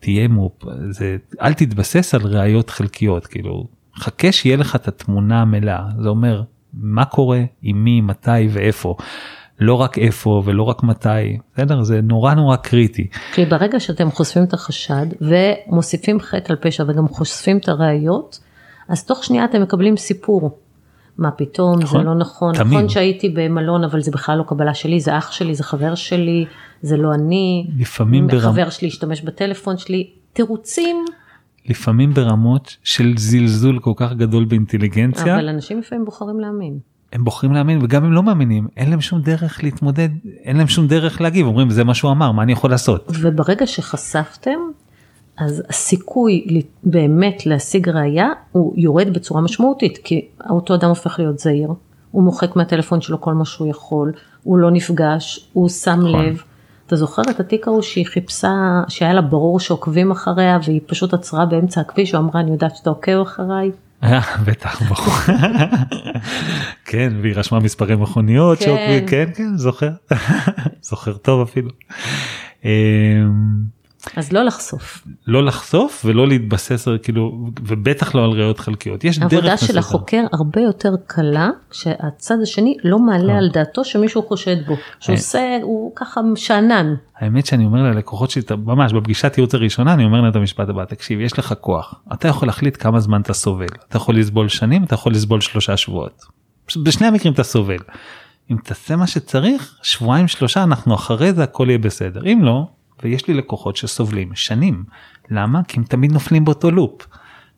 תהיה מופ... זה אל תתבסס על ראיות חלקיות כאילו חכה שיהיה לך את התמונה המלאה זה אומר מה קורה עם מי מתי ואיפה. לא רק איפה ולא רק מתי בסדר זה נורא נורא קריטי כי ברגע שאתם חושפים את החשד ומוסיפים חטא על פשע וגם חושפים את הראיות, אז תוך שנייה אתם מקבלים סיפור. מה פתאום, נכון, זה לא נכון, תמיד. נכון שהייתי במלון אבל זה בכלל לא קבלה שלי, זה אח שלי, זה חבר שלי, זה לא אני, לפעמים ברמ... חבר שלי השתמש בטלפון שלי, תירוצים, לפעמים ברמות של זלזול כל כך גדול באינטליגנציה. אבל אנשים לפעמים בוחרים להאמין. הם בוחרים להאמין וגם הם לא מאמינים אין להם שום דרך להתמודד אין להם שום דרך להגיב. אומרים זה מה שהוא אמר מה אני יכול לעשות? וברגע שחשפתם, אז הסיכוי באמת להשיג ראייה הוא יורד בצורה משמעותית, כי אותו אדם הופך להיות זהיר, הוא מוחק מהטלפון שלו כל מה שהוא יכול, הוא לא נפגש, הוא שם נכון. לב. אתה זוכר את התיק ההוא שהיא חיפשה, שהיה לה ברור שעוקבים אחריה והיא פשוט עצרה באמצע הכביש ואמרה אני יודעת שאתה עוקב אחריי. אה, בטח ברור כן והיא רשמה מספרי מכוניות כן. שעוקבים- כן כן זוכר זוכר טוב אפילו. אז לא לחשוף. לא לחשוף ולא להתבסס כאילו ובטח לא על ראיות חלקיות יש דרך העבודה של מסוימת. החוקר הרבה יותר קלה כשהצד השני לא מעלה על דעתו שמישהו חושד בו, שהוא אה. עושה, הוא ככה שאנן. האמת שאני אומר ללקוחות שלי ממש בפגישת ייעוץ הראשונה אני אומר להם את המשפט הבא תקשיב יש לך כוח אתה יכול להחליט כמה זמן אתה סובל אתה יכול לסבול שנים אתה יכול לסבול שלושה שבועות. בשני המקרים אתה סובל. אם תעשה מה שצריך שבועיים שלושה אנחנו אחרי זה הכל יהיה בסדר אם לא ויש לי לקוחות שסובלים שנים למה כי הם תמיד נופלים באותו לופ.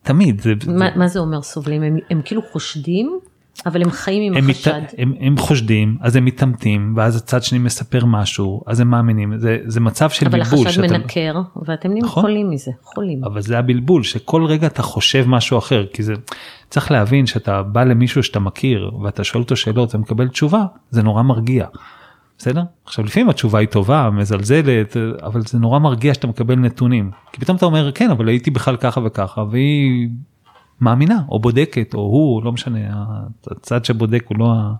תמיד זה, מה, מה זה אומר סובלים? הם, הם כאילו חושדים, אבל הם חיים עם הם, מת, החשד. הם, הם חושדים אז הם מתעמתים ואז הצד שני מספר משהו אז הם מאמינים זה, זה מצב של אבל בלבול. החשד שאתה- מנקר, ואתם נהיים נכון. חולים מזה, חולים. אבל זה הבלבול שכל רגע אתה חושב משהו אחר כי זה צריך להבין שאתה בא למישהו שאתה מכיר ואתה שואל אותו שאלות ומקבל תשובה זה נורא מרגיע. בסדר? עכשיו לפעמים התשובה היא טובה מזלזלת אבל זה נורא מרגיע שאתה מקבל נתונים. כי פתאום אתה אומר כן אבל הייתי בכלל ככה וככה והיא מאמינה או בודקת או הוא לא משנה הצד שבודק הוא לא. ה-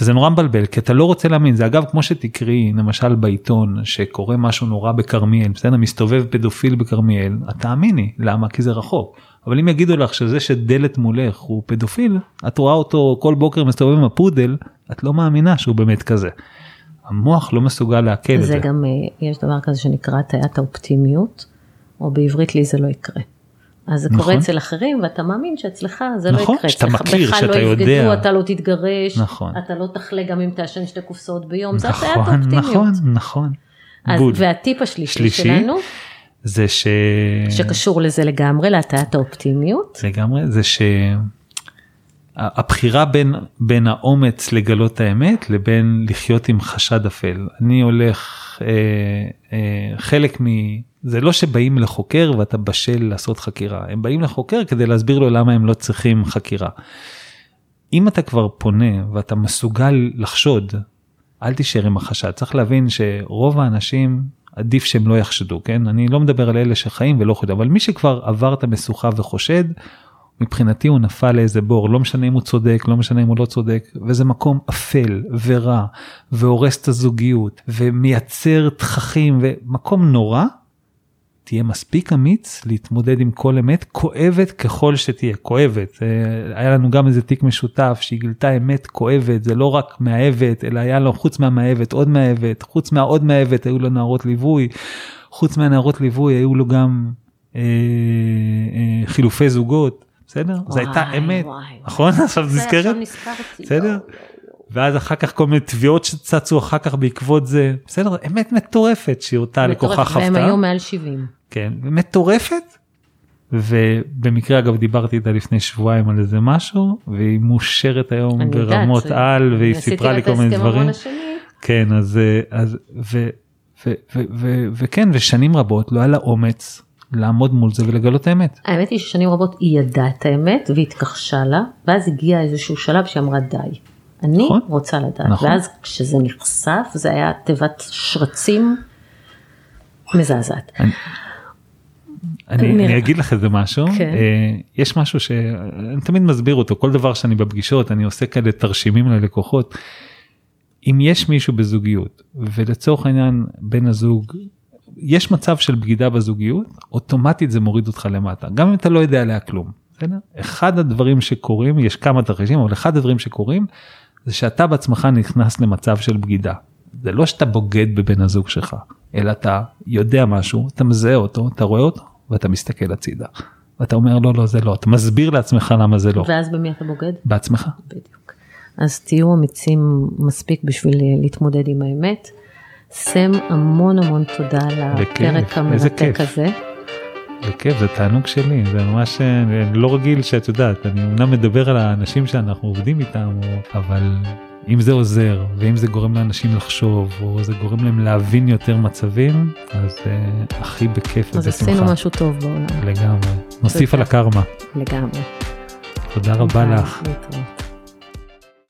וזה נורא מבלבל כי אתה לא רוצה להאמין. זה אגב כמו שתקראי למשל בעיתון שקורה משהו נורא בכרמיאל בסדר? מסתובב פדופיל בכרמיאל את תאמיני. למה? כי זה רחוק. אבל אם יגידו לך שזה שדלת מולך הוא פדופיל את רואה אותו כל בוקר מסתובב עם הפודל את לא מאמינה שהוא באמת כזה. המוח לא מסוגל לעכל את זה זה. גם, אה, יש דבר כזה שנקרא הטיית האופטימיות, או בעברית לי זה לא יקרה. אז זה קורה נכון. אצל אחרים ואתה מאמין שאצלך זה נכון, לא יקרה, שאתה אצלך מכיר, בך שאתה לא יבגדו, יודע. אתה לא תתגרש, נכון. אתה לא תחלה גם אם תעשן שתי קופסאות ביום, זה הטיית נכון האופטימיות. נכון נכון. אז, בול. והטיפ השלישי שלישי? שלנו, זה ש... שקשור לזה לגמרי, להטיית האופטימיות, לגמרי זה שהבחירה בין בין האומץ לגלות האמת לבין לחיות עם חשד אפל. אני הולך אה, אה, חלק מ... זה לא שבאים לחוקר ואתה בשל לעשות חקירה הם באים לחוקר כדי להסביר לו למה הם לא צריכים חקירה. אם אתה כבר פונה ואתה מסוגל לחשוד אל תישאר עם החשד. צריך להבין שרוב האנשים עדיף שהם לא יחשדו כן? אני לא מדבר על אלה שחיים ולא חושדים אבל מי שכבר עבר את המשוכה וחושד מבחינתי הוא נפל לאיזה בור, לא משנה אם הוא צודק, לא משנה אם הוא לא צודק, וזה מקום אפל ורע, והורס את הזוגיות, ומייצר תככים, ומקום נורא, תהיה מספיק אמיץ להתמודד עם כל אמת, כואבת ככל שתהיה, כואבת. אה, היה לנו גם איזה תיק משותף שהיא גילתה אמת כואבת, זה לא רק מאהבת, אלא היה לו חוץ מהמאהבת עוד מאהבת, חוץ מהעוד מאהבת היו לו נערות ליווי, חוץ מהנערות ליווי היו לו גם אה, אה, חילופי זוגות. בסדר? זו הייתה אמת, נכון? עכשיו נזכרת? בסדר? ואז אחר כך כל מיני תביעות שצצו אחר כך בעקבות זה, בסדר? אמת מטורפת שאותה לקוחה חוותה. והם היו מעל 70. כן, מטורפת. ובמקרה אגב דיברתי איתה לפני שבועיים על איזה משהו והיא מושרת היום ברמות יודעת, על והיא סיפרה לי כל מיני דברים. כן אז אז ו, ו, ו, וכן ושנים רבות לא היה לה אומץ לעמוד מול זה ולגלות האמת. האמת היא ששנים רבות היא ידעה את האמת והתכחשה לה, ואז הגיע איזשהו שלב שהיא אמרה די. אני נכון, רוצה לדעת, נכון. ואז כשזה נחשף זה היה תיבת שרצים מזעזעת. אני, אני, אני אגיד לך איזה משהו, כן. אה, יש משהו שאני תמיד מסביר אותו, כל דבר שאני בפגישות אני עושה כאלה תרשימים ללקוחות. אם יש מישהו בזוגיות ולצורך העניין בן הזוג יש מצב של בגידה בזוגיות, אוטומטית זה מוריד אותך למטה, גם אם אתה לא יודע עליה כלום. בסדר? אחד הדברים שקורים, יש כמה תרחישים, אבל אחד הדברים שקורים, זה שאתה בעצמך נכנס למצב של בגידה. זה לא שאתה בוגד בבן הזוג שלך, אלא אתה יודע משהו, אתה מזהה אותו, אתה רואה אותו, ואתה מסתכל הצידה. ואתה אומר לא, לא, זה לא, אתה מסביר לעצמך למה זה לא. ואז במי אתה בוגד? בעצמך. בדיוק. אז תהיו אמיצים מספיק בשביל להתמודד עם האמת. סם המון המון תודה על הפרק המרתק הזה. זה כיף, זה תענוג שלי, זה ממש, אני לא רגיל שאת יודעת, אני אמנם מדבר על האנשים שאנחנו עובדים איתם, אבל אם זה עוזר, ואם זה גורם לאנשים לחשוב, או זה גורם להם להבין יותר מצבים, אז uh, הכי בכיף ובשמחה. אז עשינו משהו טוב בעולם. לגמרי. נוסיף על הקרמה. לגמרי. תודה רבה לך.